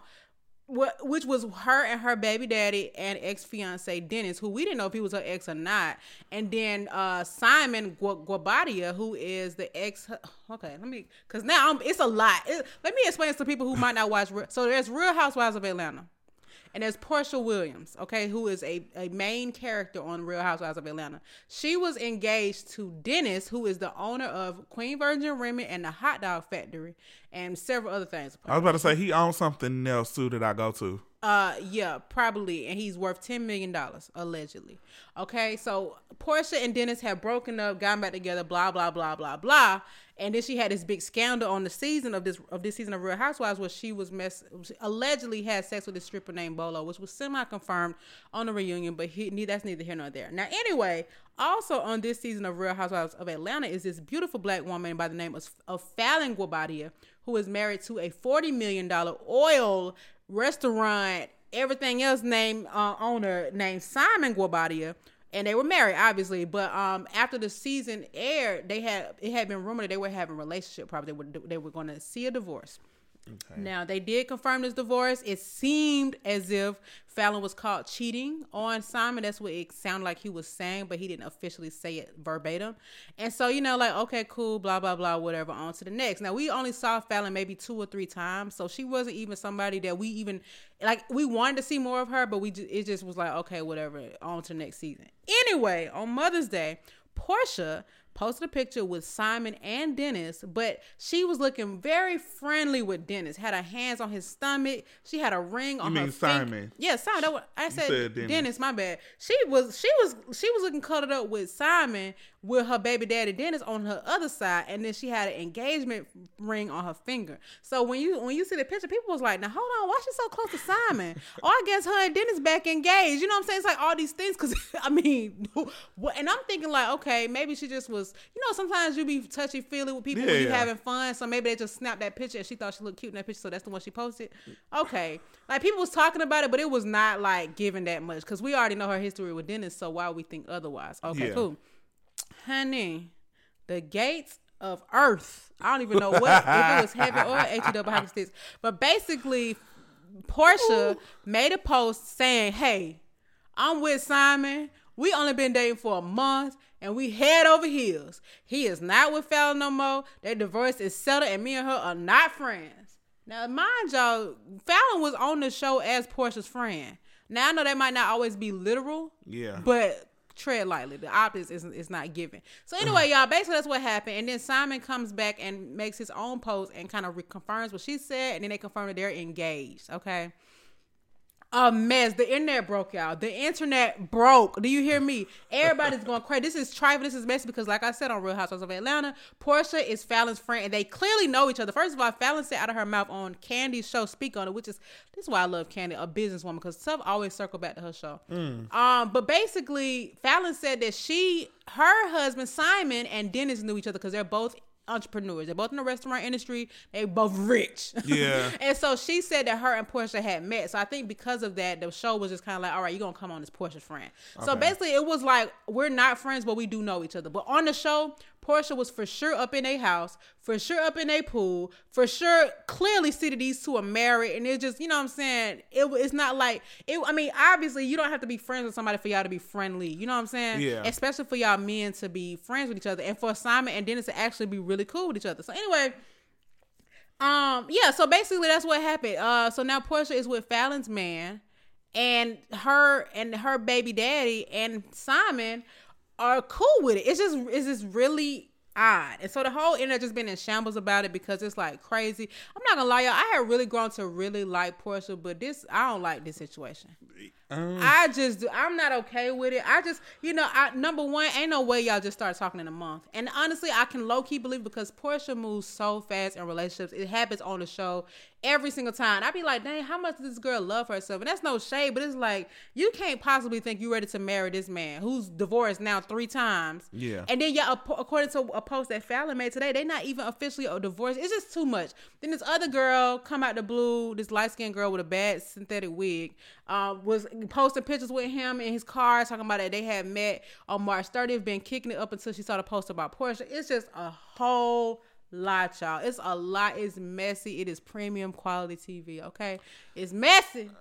wh- which was her and her baby daddy and ex fiance Dennis, who we didn't know if he was her ex or not, and then uh, Simon Gu- Guobadia, who is the ex. Okay, let me, because now I'm, it's a lot. It- let me explain this to people who might not watch. Re- So there's Real Housewives of Atlanta. And there's Porsha Williams, okay, who is a, a main character on Real Housewives of Atlanta. She was engaged to Dennis, who is the owner of Queen Virgin Remy and the Hot Dog Factory, and several other things. I was about to say he owns something else too that I go to. Uh, yeah, probably, and he's worth ten million dollars allegedly. Okay, so Porsha and Dennis have broken up, gotten back together, blah blah blah blah blah, and then she had this big scandal on the season of this of this season of Real Housewives where she was mess allegedly had sex with a stripper named Bolo, which was semi confirmed on the reunion, but he that's neither here nor there. Now, anyway, also on this season of Real Housewives of Atlanta is this beautiful black woman by the name of, of Falynn Guobadia, who is married to a forty million dollar oil restaurant, everything else named uh, owner named Simon Guobadia. And they were married, obviously, but um, after the season aired, they had it had been rumored they were having relationship problems. They were they were going to see a divorce. Now they did confirm this divorce. It seemed as if Falynn was caught cheating on Simon. That's what it sounded like he was saying, but he didn't officially say it verbatim. And so you know, like okay, cool, blah blah blah, whatever. On to the next. Now we only saw Falynn maybe two or three times, so she wasn't even somebody that we even like. We wanted to see more of her, but we just, it just was like okay, whatever. On to the next season. Anyway, on Mother's Day, Porsha posted a picture with Simon and Dennis, but she was looking very friendly with Dennis. Had her hands on his stomach. She had a ring on mean her finger. Simon? Yeah, Simon. I said, said Dennis. Dennis. My bad. She was she was she was looking cuddled up with Simon with her baby daddy Dennis on her other side, and then she had an engagement ring on her finger. So when you when you see the picture, people was like, "Now hold on, why she so close to Simon?" (laughs) or I guess her and Dennis back engaged. You know what I'm saying? It's like all these things because (laughs) I mean. (laughs) And I'm thinking like, okay, maybe she just was. You know, sometimes you be touchy feely with people when you yeah. having fun. So maybe they just snapped that picture and she thought she looked cute in that picture, so that's the one she posted. Okay, like people was talking about it, but it was not like giving that much because we already know her history with Dennis. So why would we think otherwise? Okay, Yeah. cool, honey. The gates of Earth. I don't even know what if it was heaven or (laughs) H E double hockey sticks, but basically, Porsha made a post saying, "Hey, I'm with Simon. We only been dating for a month and we head over heels. He is not with Falynn no more. Their divorce is settled and me and her are not friends. Now, mind y'all, Falynn was on the show as Porsha's friend. Now, I know that might not always be literal, Yeah. but tread lightly. The optics is, is not given. So uh-huh. anyway, y'all, basically that's what happened. And then Simon comes back and makes his own post and kind of reconfirms what she said. And then they confirm that they're engaged. Okay. A mess. The internet broke out. The internet broke. Do you hear me? Everybody's going crazy. This is trifling. This is messy because, like I said on Real Housewives of Atlanta, Porsha is Falynn's friend, and they clearly know each other. First of all, Falynn said out of her mouth on Kandi's show, "Speak on It," which is this is why I love Kandi, a businesswoman, because stuff always circle back to her show. Mm. Um, but basically, Falynn said that she, her husband Simon, and Dennis knew each other because they're both entrepreneurs. They're both in the restaurant industry. They both rich. Yeah. (laughs) and so she said that her and Porsha had met. So I think because of that, the show was just kind of like, all right, you're gonna come on as Porsha's friend. So basically, it was like we're not friends, but we do know each other. But on the show, Porsha was for sure up in a house, for sure up in a pool, for sure clearly see that these two are married, and it's just you know what I'm saying. It it's not like it. I mean, obviously you don't have to be friends with somebody for y'all to be friendly. You know what I'm saying? Yeah. Especially for y'all men to be friends with each other, and for Simon and Dennis to actually be really cool with each other. So anyway. Um, yeah, so basically that's what happened. Uh so now Porsha is with Falynn's man and her and her baby daddy and Simon are cool with it. It's just it's just really odd. And so the whole internet just been in shambles about it because it's like crazy. I'm not gonna lie, y'all, I had really grown to really like Porsha, but this I don't like this situation. Um, I just I'm not okay with it. I just you know I number one ain't no way y'all just start talking in a month. And honestly, I can low key believe because Porsha moves so fast in relationships. It happens on the show every single time. I'd be like, dang, how much does this girl love herself? And that's no shade, but it's like you can't possibly think you're ready to marry this man who's divorced now three times. Yeah. And then yeah, according to a post that Falynn made today, they're not even officially a divorce. It's just too much. Then this other girl come out the blue, this light skinned girl with a bad synthetic wig, uh, was posting pictures with him in his car, talking about that they had met on March 30th, been kicking it up until she saw the post about Porsha. It's just a whole lot, y'all. It's a lot. It's messy. It is premium quality TV. Okay, it's messy. (laughs)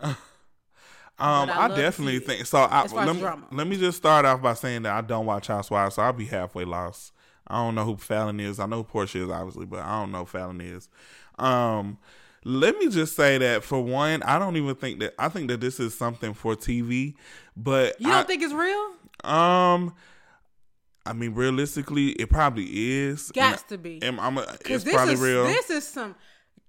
Um, I I, definitely it. think so. I, As far as let, me, let me just start off by saying that I don't watch Housewives, so I'll be halfway lost. I don't know who Falynn is. I know Porsha is, obviously, but I don't know who Falynn is. Um, let me just say that for one, I don't even think that I think that this is something for TV, but You don't I, think it's real? um, I mean, realistically, it probably is. Got to be. and I'm a, it's this probably is real. this is some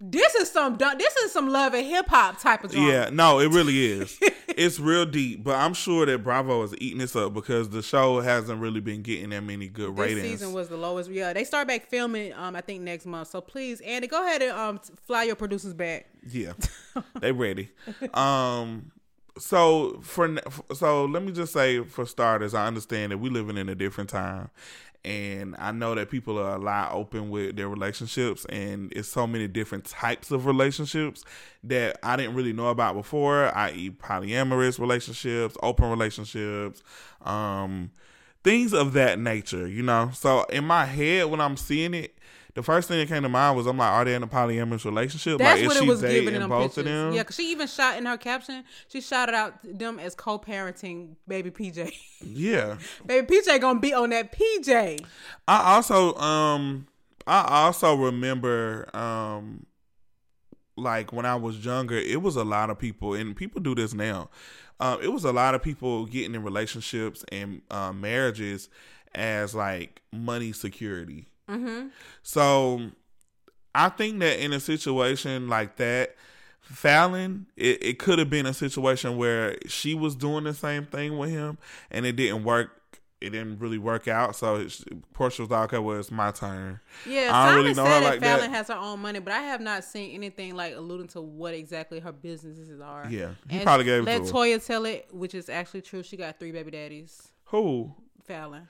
this is some this is some love and hip hop type of drama. Yeah, no, it really is. (laughs) it's real deep, but I'm sure that Bravo is eating this up because the show hasn't really been getting that many good This ratings. season was the lowest. Yeah, they start back filming. Um, I think next month. So please, Andy, go ahead and um fly your producers back. yeah, (laughs) they ready. Um, so for so let me just say for starters, I understand that we're living in a different time. And I know that people are a lot open with their relationships, and it's so many different types of relationships that I didn't really know about before, i.e., polyamorous relationships, open relationships, um, things of that nature, you know. So in my head, when I'm seeing it, the first thing that came to mind was I'm like, are they in a polyamorous relationship? That's like, what is it she was giving in them both pictures. of them? Yeah, because she even shot in her caption. She shouted out them as co-parenting baby PJ. Yeah. (laughs) baby PJ gonna be on that PJ. I also um I also remember um like when I was younger, it was a lot of people and people do this now. Um, it was a lot of people getting in relationships and uh, marriages as like money security. Mm-hmm. So I think that in a situation like that, Falynn, it, it could have been a situation where she was doing the same thing with him and it didn't work. It didn't really work out. So it's, Porsha was like, okay, well, it's my turn. Yeah, I don't Simon really know her said that like that. Falynn has her own money, but I have not seen anything like alluding to what exactly her businesses are. Yeah, he And probably gave it let to her. Toya tell it, which is actually true. She got three baby daddies. Who? Falynn.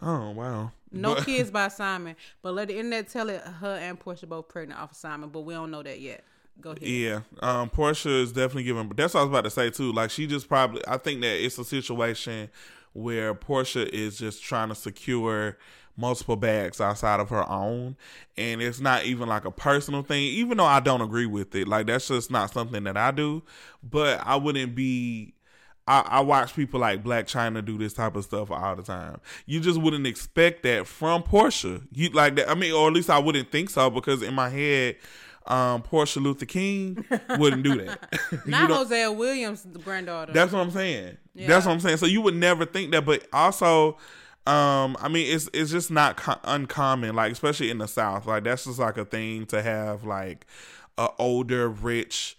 Oh, wow. No But- kids by (laughs) Simon, but let the internet tell it. Her and Porsha both pregnant off of Simon, but we don't know that yet. Go ahead. Yeah, um, Porsha is definitely giving. That's what I was about to say too. Like she just probably, I think that it's a situation where Porsha is just trying to secure multiple bags outside of her own, and it's not even like a personal thing. Even though I don't agree with it, like that's just not something that I do. But I wouldn't be. I, I watch people like Blac Chyna do this type of stuff all the time. You just wouldn't expect that from Porsha. You like that? I mean, or at least I wouldn't think so because in my head, um, Porsha Luther King wouldn't do that. (laughs) You Not know- Hosea Williams' granddaughter. that's what I'm saying. Yeah. That's what I'm saying. So you would never think that, but also, um, I mean, it's it's just not co- uncommon, like especially in the South. Like that's just like a thing to have like a older, rich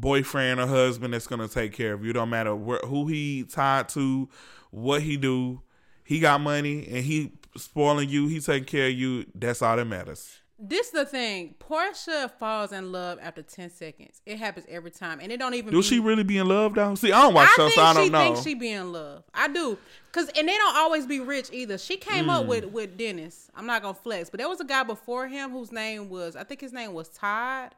boyfriend or husband that's gonna take care of you. Don't matter where, who he tied to, what he do. He got money and he spoiling you. He taking care of you. That's all that matters. This the thing. Porsha falls in love after ten seconds. It happens every time, and it don't even. Do be, she really be in love though? See, I don't watch I shows, so I don't know. thinks she be in love. I do, cause and they don't always be rich either. She came up Mm. with with Dennis. I'm not gonna flex, but there was a guy before him whose name was I think his name was Todd,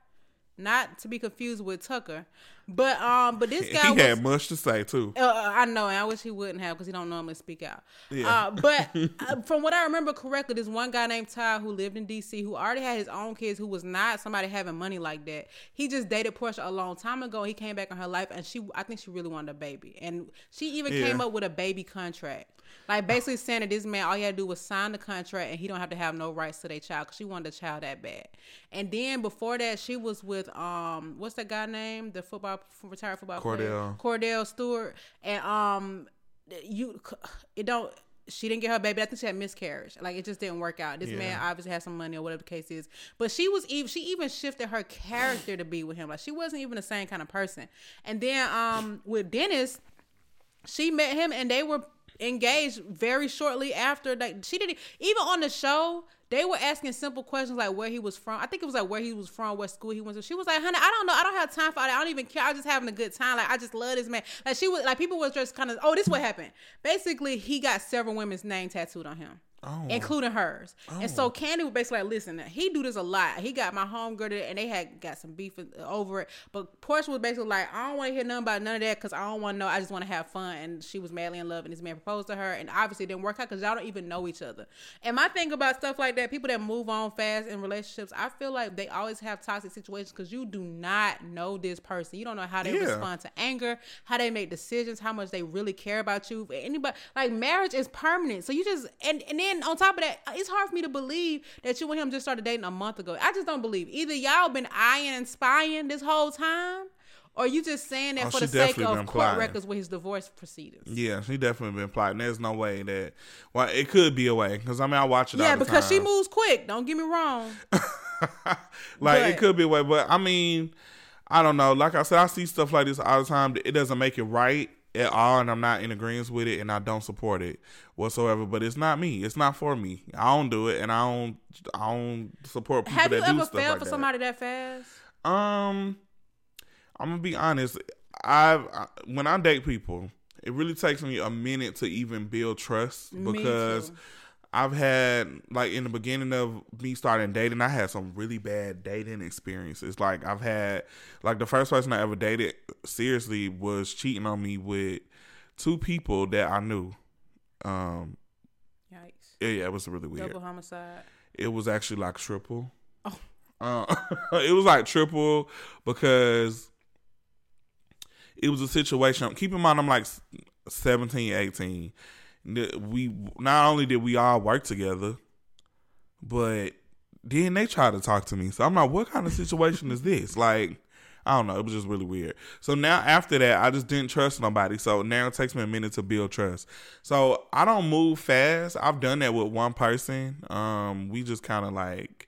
not to be confused with Tucker. But um, but this (laughs) guy he was, had much to say too. uh, I know, and I wish he wouldn't have because he don't normally speak out. Yeah. Uh, but (laughs) uh, from what I remember correctly, this one guy named Todd who lived in D.C. who already had his own kids, who was not somebody having money like that. He just dated Porsha a long time ago. He came back in her life, and she, I think, she really wanted a baby, and she even Yeah. came up with a baby contract. Like basically saying that this man, all he had to do was sign the contract, and he don't have to have no rights to their child because she wanted a child that bad. And then before that, she was with um, what's that guy name? The football retired football player? Kordell. Kordell Stewart, and um, you it don't. She didn't get her baby. I think she had miscarriage. Like it just didn't work out. This man obviously had some money or whatever the case is. But she was even she even shifted her character to be with him. Like she wasn't even the same kind of person. And then um with Dennis, she met him and they were engaged very shortly after like she didn't even on the show they were asking simple questions like where he was from. I think it was like where he was from what school he went to. She was like honey i don't know. I don't have time for that i don't even care. I'm just having a good time. Like i just love this man. Like she was like people was just kind of oh this what happened. Basically he got several women's name tattooed on him Oh. including hers. And so oh. Kandi was basically like, listen, he do this a lot. He got my home girl and they had got some beef over it. But Porsha was basically like, I don't want to hear nothing about none of that because I don't want to know. I just want to have fun. And she was madly in love, and this man proposed to her, and obviously it didn't work out because y'all don't even know each other. And my thing about stuff like that, people that move on fast in relationships, I feel like they always have toxic situations because you do not know this person. You don't know how they Yeah. respond to anger, how they make decisions, how much they really care about you. Anybody like marriage is permanent, so you just and and then on top of that, it's hard for me to believe that you and him just started dating a month ago. I just don't believe either y'all been eyeing and spying this whole time, or you just saying that Oh, for the sake of court plotting. records with his divorce proceedings. Yeah, she definitely been plotting. There's no way that. Well, it could be a way because I mean I watch it. Yeah, all the because she moves quick. Don't get me wrong. (laughs) like But- it could be a way, but I mean, I don't know. Like I said, I see stuff like this all the time. It doesn't make it right at all, and I'm not in agreement with it, and I don't support it whatsoever. But it's not me. It's not for me. I don't do it, and I don't. I don't support people Have that you do ever stuff failed like for that. somebody that fast? Um, I'm gonna be honest. I've I, when I date people, it really takes me a minute to even build trust because. I've had like in the beginning of me starting dating, I had some really bad dating experiences. Like I've had like the first person I ever dated seriously was cheating on me with two people that I knew. Um, Yikes! yeah, yeah, it was really weird. Double homicide. It was actually like triple. Oh. Uh, (laughs) it was like triple because it was a situation. Keep in mind, I'm like 17, 18. We not only did we all work together, but then they tried to talk to me. So I'm like, what kind of situation is this? Like, I don't know. It was just really weird. So now after that, I just didn't trust nobody. So now it takes me a minute to build trust. So I don't move fast. I've done that with one person. Um, we just kind of like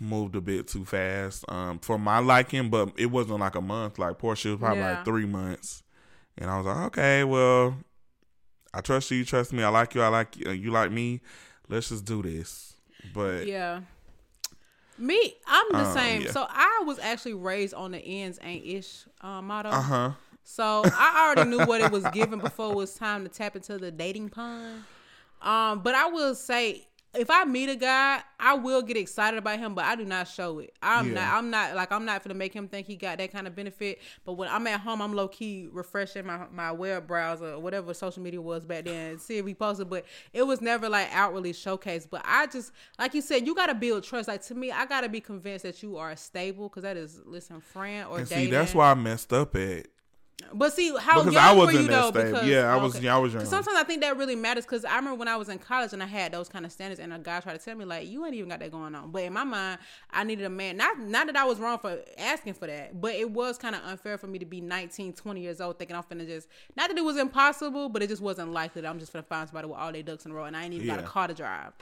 moved a bit too fast um, for my liking, but it wasn't like a month. Like Porsha was probably Yeah. like three months, and I was like, okay, well, I trust you. You trust me. I like you. I like you. You like me. Let's just do this. But Yeah. Me, I'm the Um, same. yeah. So I was actually raised on the ends ain't ish uh, motto. uh huh. So I already knew what it was given before it was time to tap into the dating pond. Um, but I will say, if I meet a guy, I will get excited about him, but I do not show it. I'm Yeah. not. I'm not like I'm not gonna make him think he got that kind of benefit. But when I'm at home, I'm low key refreshing my my web browser or whatever social media was back then, see if he posted. But it was never like outwardly showcased. But I just like you said, you got to build trust. Like to me, I got to be convinced that you are stable because that is listen, friend or And dating. see, that's why I messed up at. But see, how Because young I were wasn't you though? Because Yeah, I was- okay. yeah, I was young. Sometimes I think that really matters because I remember when I was in college and I had those kind of standards, and a guy tried to tell me like, "You ain't even got that going on." But in my mind, I needed a man. Not not that I was wrong for asking for that, but it was kind of unfair for me to be 19, 20 years old thinking I'm finna just. Not that it was impossible, but it just wasn't likely that I'm just gonna find somebody with all their ducks in a row, and I ain't even got a car to drive.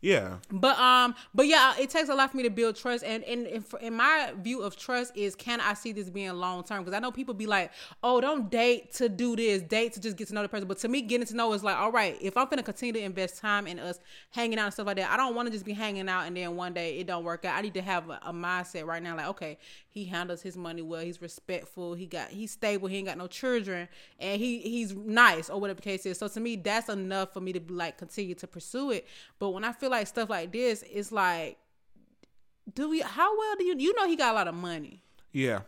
Yeah. But um, but yeah, it takes a lot for me to build trust, and and, in my view of trust is can I see this being long term? Because I know people be like, oh, don't date to do this, date to just get to know the person. But to me, getting to know is like, all right, if I'm gonna continue to invest time in us hanging out and stuff like that, I don't want to just be hanging out and then one day it don't work out. I need to have a, a mindset right now, like, okay, he handles his money well, he's respectful, he got he's stable, he ain't got no children, and he he's nice or whatever the case is. So to me, that's enough for me to like continue to pursue it. But when I feel like stuff like this, it's like, do we? How well do you? You know, he got a lot of money. Yeah.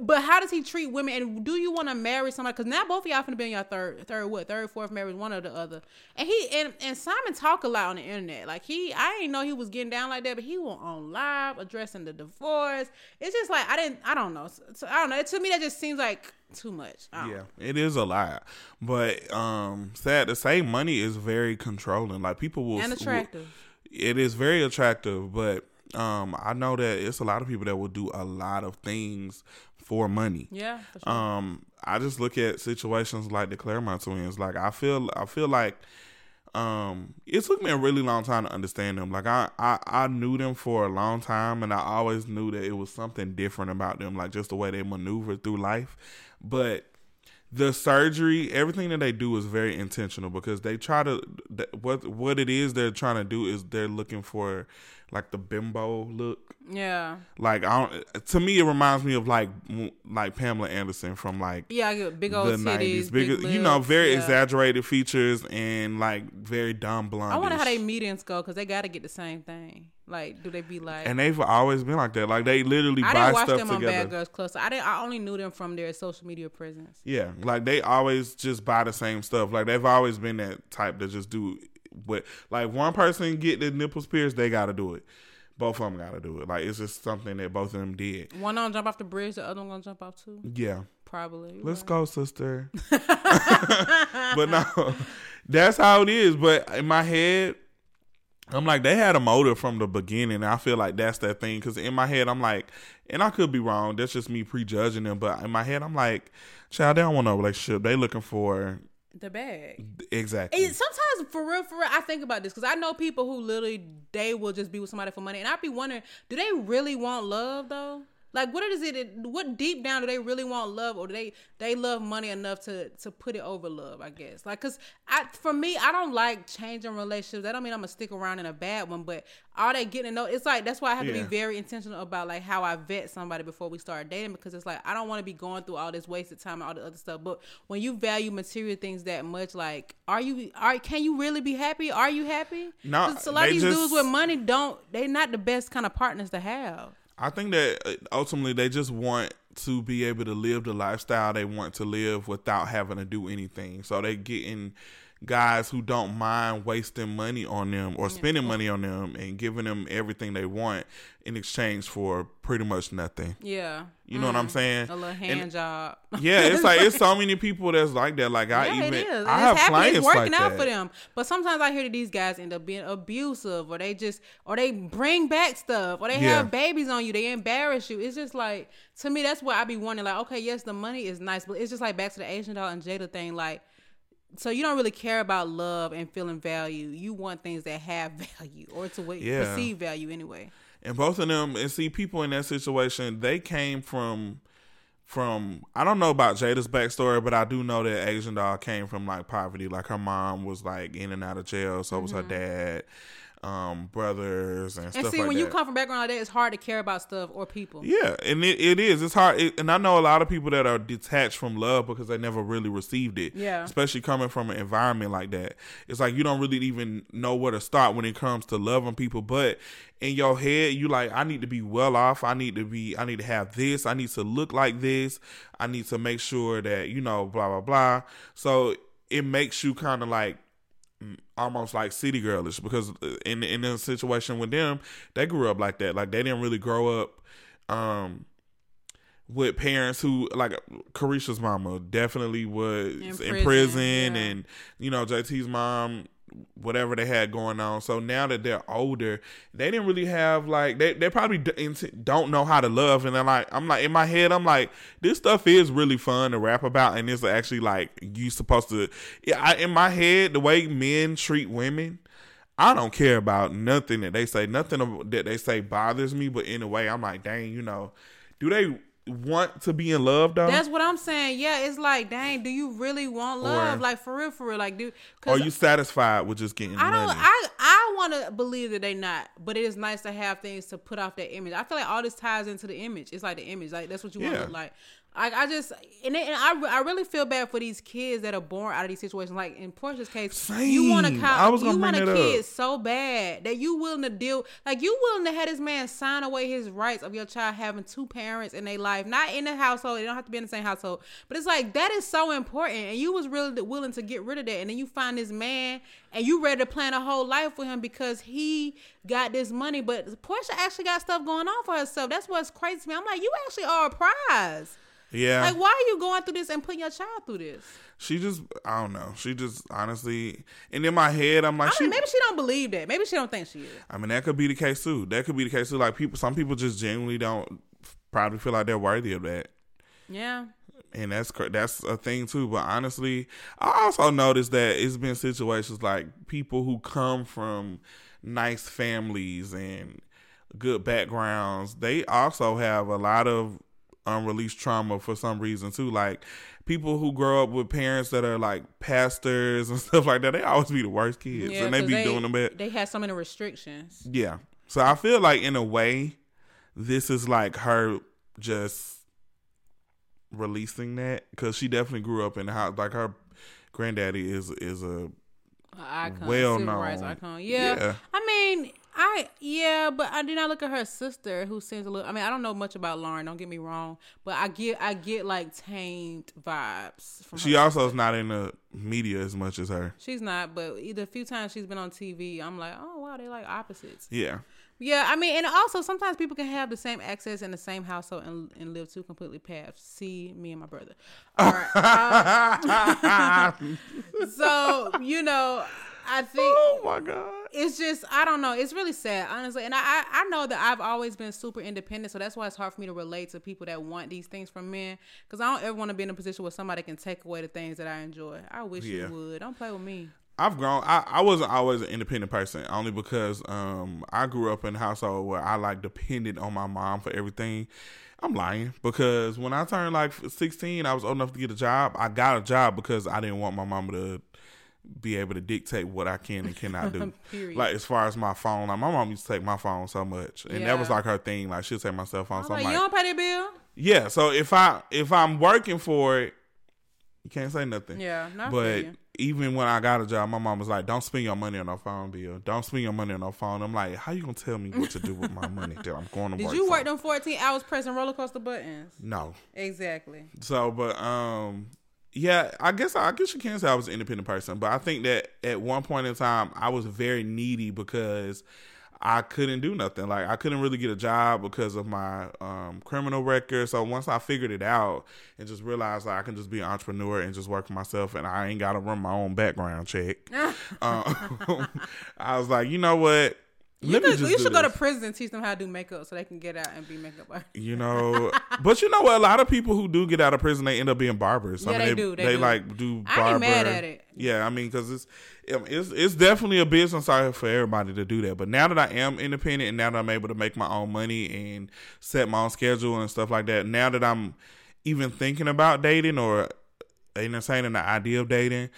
But how does he treat women? And do you want to marry somebody? Because now both of y'all finna be in your third, third what, third, fourth marriage, one or the other. And he and and Simon talk a lot on the internet. Like he, I didn't know he was getting down like that, but he went on live addressing the divorce. It's just like I didn't, I don't know. So, I don't know. It to me, that just seems like too much. Yeah, know. it is a lot, but um, sad to say, money is very controlling. Like people will and attractive. will- it is very attractive, but um, I know that it's a lot of people that will do a lot of things for money. yeah, sure. Um, I just look at situations like the Clermont twins. Like I feel, I feel like um, it took me a really long time to understand them. Like I, I, I knew them for a long time, and I always knew that it was something different about them, like just the way they maneuver through life. But the surgery, everything that they do is very intentional because they try to what what it is they're trying to do is they're looking for like the bimbo look. yeah, Like I don't, to me, it reminds me of like like Pamela Anderson from like yeah. Big old the nineties, big big, you know, very yeah. exaggerated features and like very dumb blonde. I wonder how they meetings go because they got to get the same thing. Like, do they be like? and they've always been like that. Like they literally I buy stuff them on together. Bad Girls Club. So I didn't. I only knew them from their social media presence. Yeah, like they always just buy the same stuff. Like they've always been that type to just do what. Like one person get the nipples pierced, they got to do it. Both of them got to do it. Like it's just something that both of them did. One on jump off the bridge, the other one gonna jump off too. Yeah, Probably. let's go, sister. (laughs) but no, that's how it is. But in my head, I'm like they had a motive from the beginning. I feel like that's that thing because in my head, I'm like, and I could be wrong. That's just me prejudging them. But in my head, I'm like, child, they don't want no relationship. They looking for the bag. exactly. And sometimes, for real, for real, I think about this because I know people who literally they will just be with somebody for money, and I'd be wondering, do they really want love though? Like, what is it? What deep down do they really want love, or do they they love money enough to to put it over love? I guess, like, cause I for me, I don't like changing relationships. That don't mean I'm gonna stick around in a bad one, but all they getting to know, it's like that's why I have to be very intentional about like how I vet somebody before we start dating because it's like I don't want to be going through all this wasted time and all the other stuff. But when you value material things that much, like, are you are can you really be happy? Are you happy? No, 'Cause a lot of these just- dudes with money don't. They're not the best kind of partners to have. I think that uh, ultimately they just want to be able to live the lifestyle they want to live without having to do anything. So they getting guys who don't mind wasting money on them or spending money on them and giving them everything they want in exchange for pretty much nothing. Yeah, You know what I'm saying? Mm. a little hand And- job. Yeah, it's like it's so (laughs) many people that's like that. Like I Yeah, even it is. I have it's clients It's working like out that. for them. But sometimes I hear that these guys end up being abusive, or they just, or they bring back stuff, or they Yeah. have babies on you. They embarrass you. It's just like to me, that's what I be wondering. Like, okay, yes, the money is nice, but it's just like back to the Asian doll and Jayda thing. Like, so you don't really care about love and feeling value. You want things that have (laughs) value or to what Yeah. perceive value anyway. And both of them, and see, people in that situation, they came from, from I don't know about Jayda's backstory, but I do know that Asian doll came from like poverty. Like her mom was like in and out of jail, so was her mm-hmm. dad, um, brothers, and, And stuff And see, like when that. you come from background like that, it's hard to care about stuff or people. Yeah, and it, it is. It's hard. It, and I know a lot of people that are detached from love because they never really received it. Yeah. Especially coming from an environment like that. It's like you don't really even know where to start when it comes to loving people. But in your head, you like, I need to be well off. I need to be, I need to have this. I need to look like this. I need to make sure that, you know, blah, blah, blah. So it makes you kind of like, almost like city girlish because in in a situation with them, they grew up like that. Like they didn't really grow up um with parents who like Caresha's mama definitely was in In prison, prison, yeah. and you know JT's mom whatever they had going on. So now that they're older, they didn't really have like they they probably don't know how to love and they're like I'm like in my head I'm like this stuff is really fun to rap about and it's actually like you supposed to yeah, I, in my head the way men treat women I don't care about nothing that they say. Nothing that they say bothers me. But in a way, I'm like, dang, you know, do they want to be in love though? That's what I'm saying. Yeah, it's like, dang, do you really want love? Or- like for real, for real, like, dude. Are you satisfied with just getting I don't. money? I I want to believe that they not, but it is nice to have things to put off that image. I feel like all this ties into the image. It's like the image, like that's what you want to look like. I, I just and, it, and I, I really feel bad for these kids that are born out of these situations. Like in Porsha's case, you want a Same. co- I was gonna you want a kid up. so bad that you willing to deal like you willing to have this man sign away his rights of your child having two parents in their life, not in the household. They don't have to be in the same household, but it's like that is so important, and you was really willing to get rid of that, and then you find this man and you ready to plan a whole life with him because he got this money. But Porsha actually got stuff going on for herself. That's what's crazy to me. I'm like, you actually are a prize. Yeah, Like, why are you going through this and putting your child through this? she just I don't know. She just honestly, and in my head, I'm like, I she. mean, maybe she don't believe that. Maybe she don't think she is. I mean, that could be the case too. That could be the case too. Like people, some people just genuinely don't probably feel like they're worthy of that. Yeah. and that's that's a thing too. But honestly, I also noticed that it's been situations like people who come from nice families and good backgrounds. They also have a lot of unreleased trauma for some reason too. Like people who grow up with parents that are like pastors and (laughs) stuff like that. They always be the worst kids, Yeah, and they be doing them bad. They had so many restrictions. Yeah. So I feel like in a way, this is like her just releasing that because she definitely grew up in the house. Like her granddaddy is is a An icon, Well known. icon. Yeah. Yeah. I mean, I yeah, but I did not look at her sister who seems a little. I mean, I don't know much about Lauren. Don't get me wrong, but I get I get like tamed vibes from she also is not in the media as much as her. She's not, but either a few times she's been on TV, I'm like, oh wow, they like opposites. Yeah. Yeah, I mean, and also sometimes people can have the same access in the same household and, and live two completely paths. See me and my brother. All right. um, (laughs) (laughs) so you know, I think oh my god. it's just I don't know. It's really sad, honestly. And I, I know that I've always been super independent, so that's why it's hard for me to relate to people that want these things from men. Because I don't ever want to be in a position where somebody can take away the things that I enjoy. I wish Yeah. you would. Don't play with me. I've grown. I, I wasn't always an independent person, only because um I grew up in a household where I like depended on my mom for everything. I'm lying because when I turned like 16, I was old enough to get a job. I got a job because I didn't want my mama to be able to dictate what I can and cannot do. (laughs) Like as far as my phone, like my mom used to take my phone so much, and that was like her thing. Like she'll take my cell phone. I'm So I'm like, like, you don't pay that bill. yeah. So if I if I'm working for it, you can't say nothing. Yeah, not But even when I got a job, my mom was like, "Don't spend your money on no phone bill. Don't spend your money on no phone." I'm like, "How you gonna tell me what to do with my (laughs) money that I'm going to Did work?" Did you for? work them 14 hours pressing roller coaster buttons? No. Exactly. So, but um, yeah, I guess I guess you can say I was an independent person, but I think that at one point in time I was very needy because I couldn't do nothing. Like I couldn't really get a job because of my um, criminal record. So once I figured it out and just realized like I can just be an entrepreneur and just work for myself, and I ain't got to run my own background check. (laughs) um, (laughs) I was like, you know what? You, could, you should go to prison and teach them how to do makeup so they can get out and be makeup artists. You know, but you know what? A lot of people who do get out of prison, they end up being barbers. Yeah, they do, they They, do. like do. Barber. I ain't mad at it. Yeah, I mean, because it's um, it's it's definitely a business out here for everybody to do that. But now that I am independent and now that I'm able to make my own money and set my own schedule and stuff like that, now that I'm even thinking about dating or entertaining the idea of dating.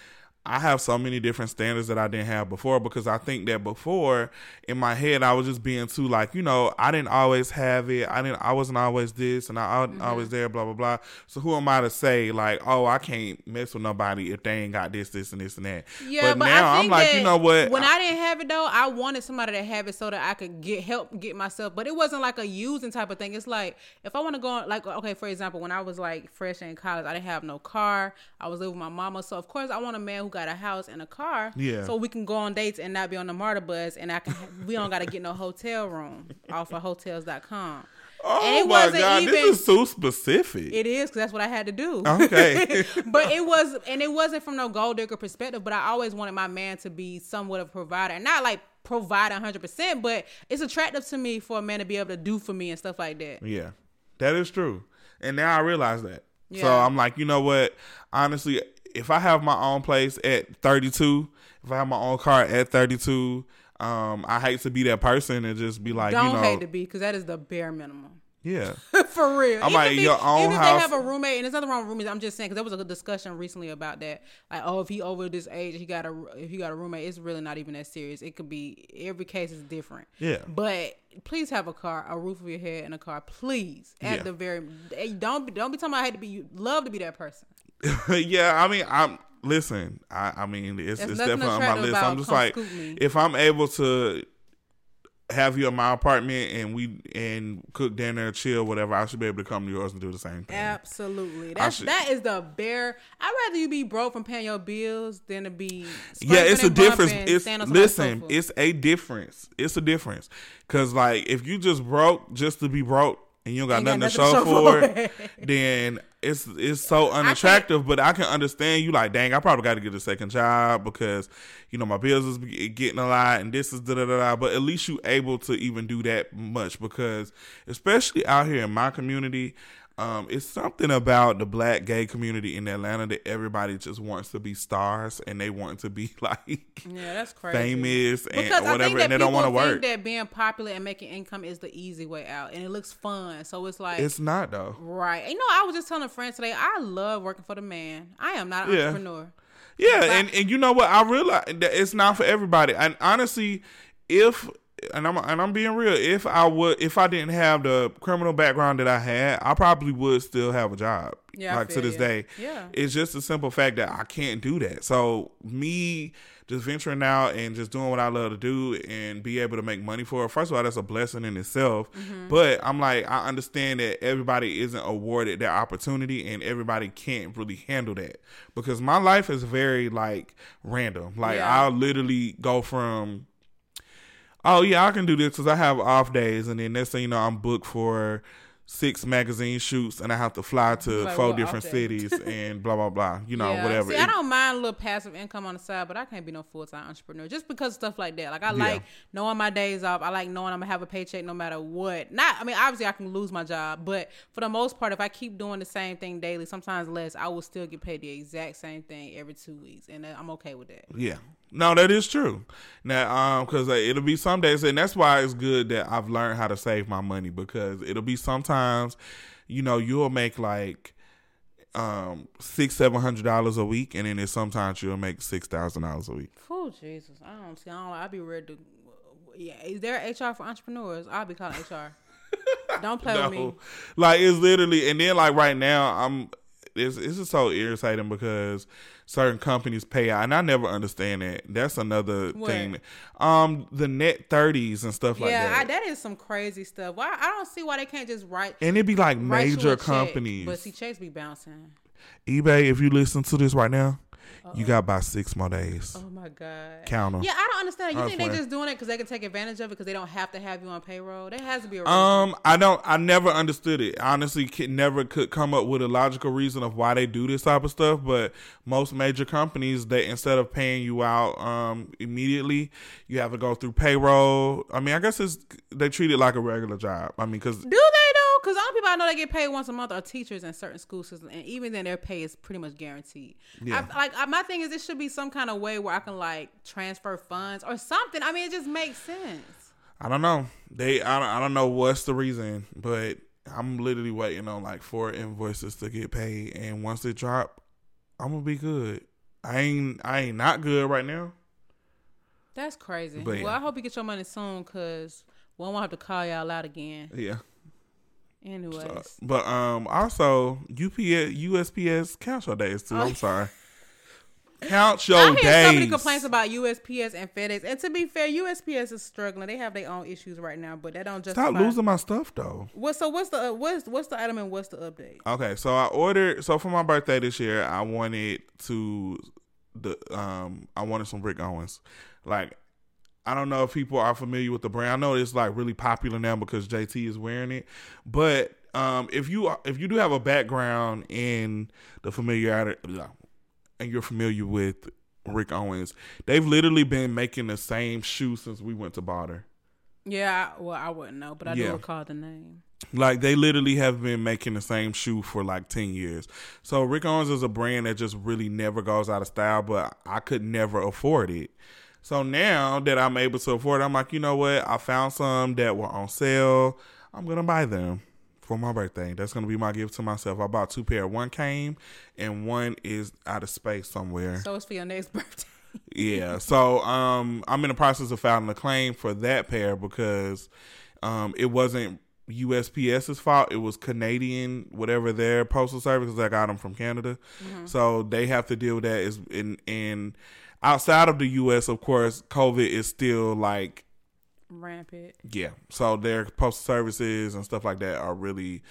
I have so many different standards that I didn't have before because I think that before in my head I was just being too like you know I didn't always have it I didn't I wasn't always this and I wasn't Mm-hmm. always there blah blah blah so who am I to say like oh I can't mess with nobody if they ain't got this this and this and that Yeah, but, but, now I I'm think like you know what When I didn't have it though, I wanted somebody to have it so that I could get help get myself. But it wasn't like a using type of thing. It's like if I want to go on, like okay, for example, when I was like fresh in college, I didn't have no car. I was living with my mama, so of course I want a man who got a house and a car. Yeah. So we can go on dates and not be on the MARTA bus, and I can we don't got to get no hotel room off of hotels.com. oh it my wasn't god even- this is so specific It is because that's what I had to do. Okay. (laughs) but it was, and it wasn't from no gold digger perspective. But I always wanted my man to be somewhat of a provider, not like provide hundred percent, but it's attractive to me for a man to be able to do for me and stuff like that. Yeah, that is true. And now I realize that. So I'm like, you know what? Honestly, if I have my own place at 32, if I have my own car at 32, Um, I hate to be that person and just be like, Don't you know, hate to be because that is the bare minimum. yeah, (laughs) For real. I'm even like, if, your own even if house- they have a roommate, and there's nothing wrong with roommates. I'm just saying because there was a good discussion recently about that. Like, oh, if he over this age, he got a if he got a roommate, it's really not even that serious. It could be every case is different. Yeah. But please have a car, a roof over your head, and a car. Please, at Yeah. the very eh, don't be, don't be talking about I hate to be you. Love to be that person. (laughs) yeah. I mean, I'm listen. I, I mean, it's, There's it's definitely on my list. I'm just come like, if I'm able to have you in my apartment and we and cook dinner, chill, whatever, I should be able to come to yours and do the same thing. Absolutely. That's should- that is the bare. I'd rather you be broke from paying your bills than to be. yeah, it's a difference. It's standing on somebody's listen, it's a difference. It's a difference. Cause like if you just broke just to be broke and you don't got Ain't got nothing, nothing to show for it. it, then it's it's so unattractive. But I can understand you like, dang, I probably got to get a second job because you know my bills is getting a lot and this is da da da. da. But at least you able to even do that much because especially out here in my community. Um, it's something about the black gay community in Atlanta that everybody just wants to be stars and they want to be (laughs) like Yeah, that's crazy. famous and Because whatever, and they don't want to work. that being popular and making income is the easy way out, and it looks fun. So it's like, It's not though. right? You know, I was just telling a friend today. I love working for the man. I am not an Yeah. entrepreneur. Yeah, and, and you know what? I realize that it's not for everybody. And honestly, if and I'm and I'm being real, if I would if I didn't have the criminal background that I had, I probably would still have a job. Yeah, like to this you. day. Yeah. It's just a simple fact that I can't do that. So me just venturing out and just doing what I love to do and be able to make money for it. First of all, that's a blessing in itself. Mm-hmm. But I'm like, I understand that everybody isn't awarded that opportunity and everybody can't really handle that. Because my life is very like random. Like Yeah. I'll literally go from oh yeah, I can do this because I have off days, and then next thing you know, I'm booked for six magazine shoots, and I have to fly to Like, four different cities, (laughs) and blah blah blah. You know, Yeah. whatever. See, I don't mind a little passive income on the side, but I can't be no full time entrepreneur just because of stuff like that. Like I like knowing my days off. I like knowing I'm gonna have a paycheck no matter what. Not, I mean, obviously I can lose my job, but for the most part, if I keep doing the same thing daily, sometimes less, I will still get paid the exact same thing every two weeks, and uh, I'm okay with that. Yeah. No, that is true. Now, um, because it'll be some days, and that's why it's good that I've learned how to save my money because it'll be sometimes, you know, you'll make like um six, seven hundred dollars a week, and then it's sometimes you'll make six thousand dollars a week. Oh Jesus, I don't see. I don't. I'll be ready to. Yeah, is there HR for entrepreneurs? I'll be calling HR. (laughs) don't play with me. Like it's literally, and then like right now, I'm. It's it's just so irritating because certain companies pay out, and I never understand that. That's another What? thing. Um, the net thirties and stuff like that. Yeah, that is some crazy stuff. Why I don't see why they can't just write and it'd be like write you a major check. companies. But see, checks be bouncing. eBay, if you listen to this right now, you got about six more days. Oh my god. Count 'em. Yeah, I don't understand. You I think they swear. just doing it because they can take advantage of it because they don't have to have you on payroll? There has to be a reason. Um, I don't. I never understood it. Honestly, could, never could come up with a logical reason of why they do this type of stuff. But most major companies, they instead of paying you out um immediately, you have to go through payroll. I mean, I guess it's they treat it like a regular job. I mean, because Do they? Because only people I know that get paid once a month are teachers in certain school systems, and even then, their pay is pretty much guaranteed. Yeah. I, like I, my thing is, it should be some kind of way where I can like transfer funds or something. I mean, it just makes sense. I don't know. They I don't, I don't know what's the reason, but I'm literally waiting on like four invoices to get paid, and once they drop, I'm gonna be good. I ain't I ain't not good right now. That's crazy. But. Well, I hope you get your money soon, cause we won't have to call y'all out again. Yeah. Anyways, Uh, but um also UPS USPS count your days too. I'm (laughs) sorry. Count your I hear days. so many complaints about USPS and FedEx, and to be fair, USPS is struggling. They have their own issues right now, but that don't just Stop losing my stuff though. What? So what's the uh, what's what's the item and what's the update? Okay, so I ordered. So for my birthday this year, I wanted to the um I wanted some Rick Owens. Like I don't know if people are familiar with the brand. I know it's like really popular now because JT is wearing it. But um if you are, if you do have a background in the familiarity and you're familiar with Rick Owens, they've literally been making the same shoe since we went to Barter. Yeah, I, well, I wouldn't know, but I Yeah. do recall the name. Like they literally have been making the same shoe for like ten years. So Rick Owens is a brand that just really never goes out of style, but I could never afford it. So now that I'm able to afford, it, I'm like, you know what? I found some that were on sale. I'm gonna buy them for my birthday. That's gonna be my gift to myself. I bought two pair. One came, and one is out of space somewhere. So it's for your next (laughs) birthday. yeah. So um, I'm in the process of filing a claim for that pair because um, it wasn't USPS's fault. It was Canadian, whatever their postal service. I got them from Canada, so they have to deal with that. Is in in outside of the U.S. Of course, COVID is still like Rampant. yeah. So their postal services and stuff like that are really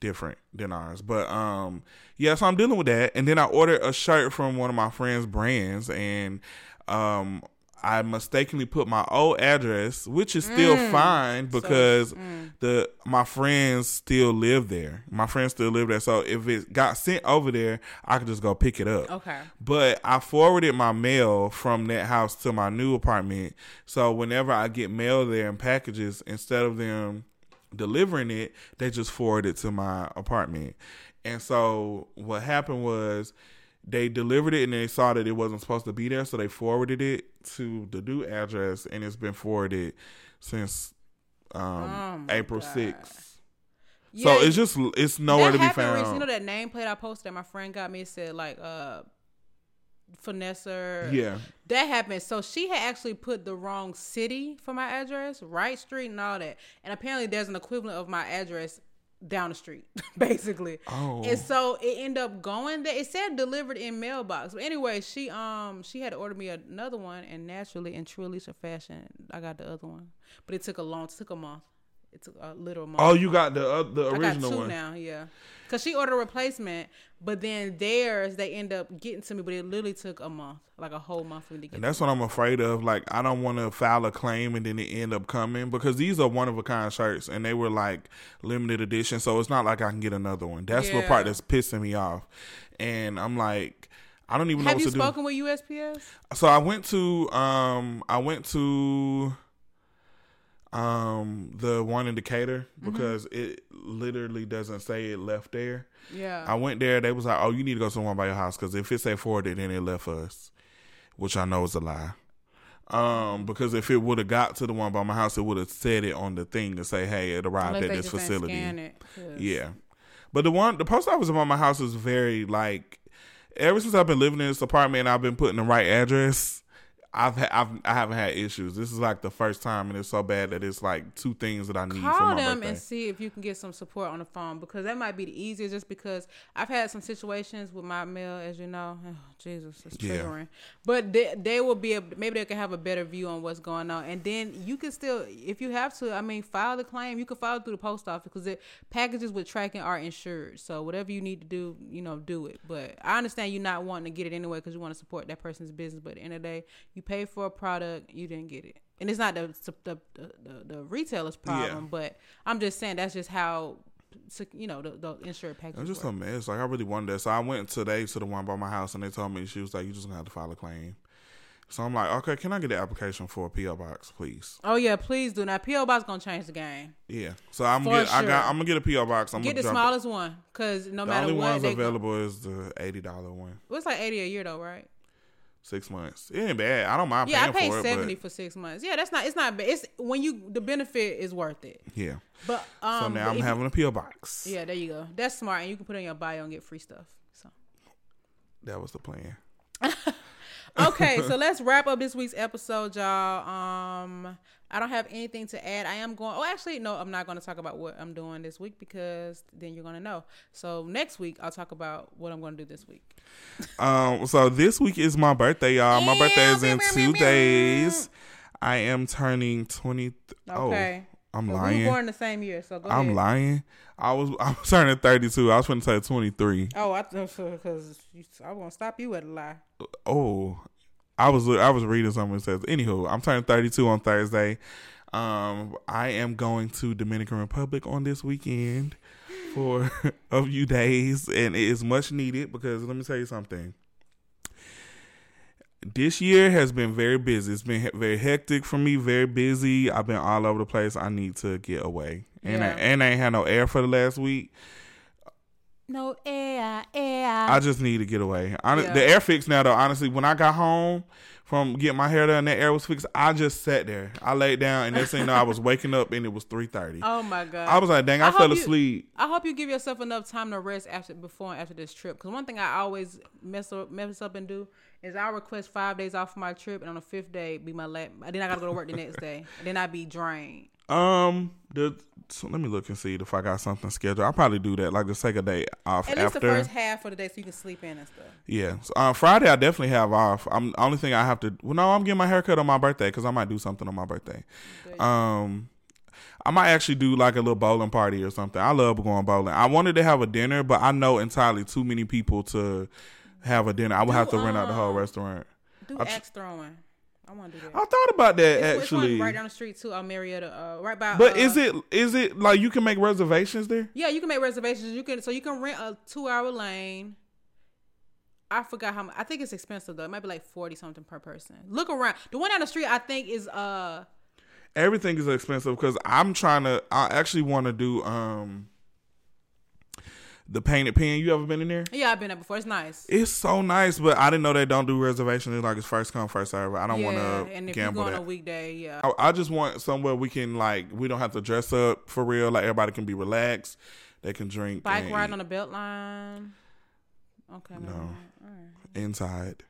different than ours. But um yeah, so I'm dealing with that. And then I ordered a shirt from one of my friends' brands and um I mistakenly put my old address, which is still mm. fine because mm. the my friends still live there. My friends still live there. So if it got sent over there, I could just go pick it up. Okay. But I forwarded my mail from that house to my new apartment. So whenever I get mail there in packages, instead of them delivering it, they just forward it to my apartment. And so what happened was they delivered it and they saw that it wasn't supposed to be there, so they forwarded it to the new address and it's been forwarded since um, Oh April sixth. Yeah, so it's just it's nowhere to be found. recently. You know that nameplate I posted that my friend got me? It said like uh Finessa. yeah. That happened. So she had actually put the wrong city for my address, right street and all that. And apparently there's an equivalent of my address down the street, (laughs) basically. Oh. And so it ended up going there. It said delivered in mailbox. But anyway, she um she had to order me another one and naturally and truly to fashion, I got the other one. But it took a long it took a month. It took a little month. Oh, you got the uh, the I got original two one. now, yeah. Cause she ordered a replacement, but then theirs they end up getting to me, but it literally took a month, like a whole month for me to get. And that's what I'm afraid of. Like, I don't want to file a claim and then it end up coming because these are one of a kind shirts and they were like limited edition. So it's not like I can get another one. That's the part that's pissing me off. And I'm like, I don't even know Have what you to do. spoken with USPS? So I went to um I went to um the one in Decatur Mm-hmm. because it literally doesn't say it left there. Yeah. I went there. They was like, "Oh, you need to go to the one by your house because if it said forwarded, then it left us," which I know is a lie. Um, because if it would have got to the one by my house, it would have said it on the thing to say, "Hey, it arrived Unless at this facility." it, Yeah, but the one, the post office by my house is very like. Ever since I've been living in this apartment, I've been putting the right address. I've, ha- I've I haven't had issues. This is like the first time, and it's so bad that it's like two things that I need for Call my them birthday. and see if you can get some support on the phone because that might be the easiest. Just because I've had some situations with my mail, as you know. (sighs) Oh, Jesus, it's Yeah. triggering. But they, they will be able, maybe they can have a better view on what's going on, and then you can still, if you have to, I mean, file the claim. You can file it through the post office because the packages with tracking are insured. So whatever you need to do, you know, do it. But I understand you not wanting to get it anyway because you want to support that person's business. But at the end of the day, you pay for a product, you didn't get it. And it's not the the the, the, the retailer's problem, Yeah. but I'm just saying that's just how you know the, the insured package. It's just work. a mess. Like I really wanted that. So I went today to the one by my house, and they told me she was like, "You just gonna have to file a claim." So I'm like, "Okay, can I get an application for a PO box, please?" Oh yeah, please do. Now PO box gonna change the game. Yeah. So I'm For get, I got I'm gonna get a PO box. I'm Get the jump it. smallest one, cause no The matter only what, ones they available is the eighty dollar one. Go, it's like eighty a year though, right? Six months. It ain't bad. I don't mind Yeah, I paid for seventy But for six months. Yeah, that's not. It's not bad. It's when you the benefit is worth it. yeah. But um, So now but I'm if you- having a PO box. yeah, there you go. That's smart, and you can put it in your bio and get free stuff. So. That was the plan. (laughs) okay, so let's wrap up this week's episode, y'all. Um, I don't have anything to add. I am going. Oh, actually, no, I'm not going to talk about what I'm doing this week because then you're going to know. So next week, I'll talk about what I'm going to do this week. Um. So this week is my birthday, y'all. My birthday is in two days. I am turning twenty. Okay. Oh, I'm lying. we were born the same year, so go I'm ahead. lying. I was (laughs) I was turning 32. I was going to say 23. Oh, I (laughs) because I won't stop you at a lie. Oh, I was I was reading something that says. Anywho, I'm turning 32 on Thursday. Um, I am going to Dominican Republic on this weekend for (laughs) a few days, and it is much needed because let me tell you something. This year has been very busy. It's been very hectic for me. Very busy. I've been all over the place. I need to get away, and I, and I ain't had no air for the last week. No air, air. I just need to get away. Hon- Yeah. The air fix now though. Honestly, when I got home from getting my hair done. That air was fixed. I just sat there. I laid down, and next thing you know, I was waking up, and it was three thirty. Oh my god! I was like, dang, I, I fell you- asleep. I hope you give yourself enough time to rest after, before, and after this trip. Because one thing I always mess up, mess up and do is I request five days off my trip, and on the fifth day be my lap. Then I gotta go to work the next day, and then I be drained. Um, the so let me look and see if I got something scheduled. I'll probably do that, like just take a day off At least after. the first half of the day, so you can sleep in and stuff. Yeah, so, uh, Friday I definitely have off. I'm only thing I have to. Well, no, I'm getting my haircut on my birthday because I might do something on my birthday. Good. Um, I might actually do like a little bowling party or something. I love going bowling. I wanted to have a dinner, but I know entirely too many people to have a dinner. I would have to rent out the whole um, restaurant. Do I axe throwing. I want to do that. I thought about that It's- it's one actually. right down the street too, uh, Marietta, uh, right by. but uh, is it is it like you can make reservations there? Yeah, you can make reservations. You can so you can rent a two hour lane. I forgot how much. I think it's expensive though. It might be like forty something per person. Look around. The one down the street, I think, is uh. Everything is expensive because I'm trying to. I actually want to do um the Painted Pin. You ever been in there? Yeah, I've been there before. It's nice. It's so nice, but I didn't know they don't do reservations. It's like it's first come first serve. I don't yeah, want and to if you gamble go on a weekday, yeah. I, I just want somewhere we can like we don't have to dress up for real. Like everybody can be relaxed. They can drink Bike and ride on the BeltLine. Okay. No. No. All right. inside.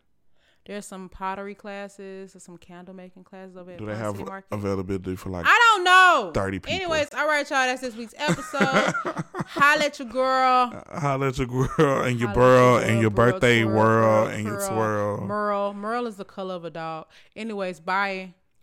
There's some pottery classes, there's some candle making classes over at Do they have Market. availability for like? I don't know. 30 people. Anyways, all right, y'all. That's this week's episode. (laughs) Holla at your girl. Holla at your girl and your burl and your birthday twirl, whirl and your swirl. Merle. Merle is the color of a dog. Anyways, bye. (laughs)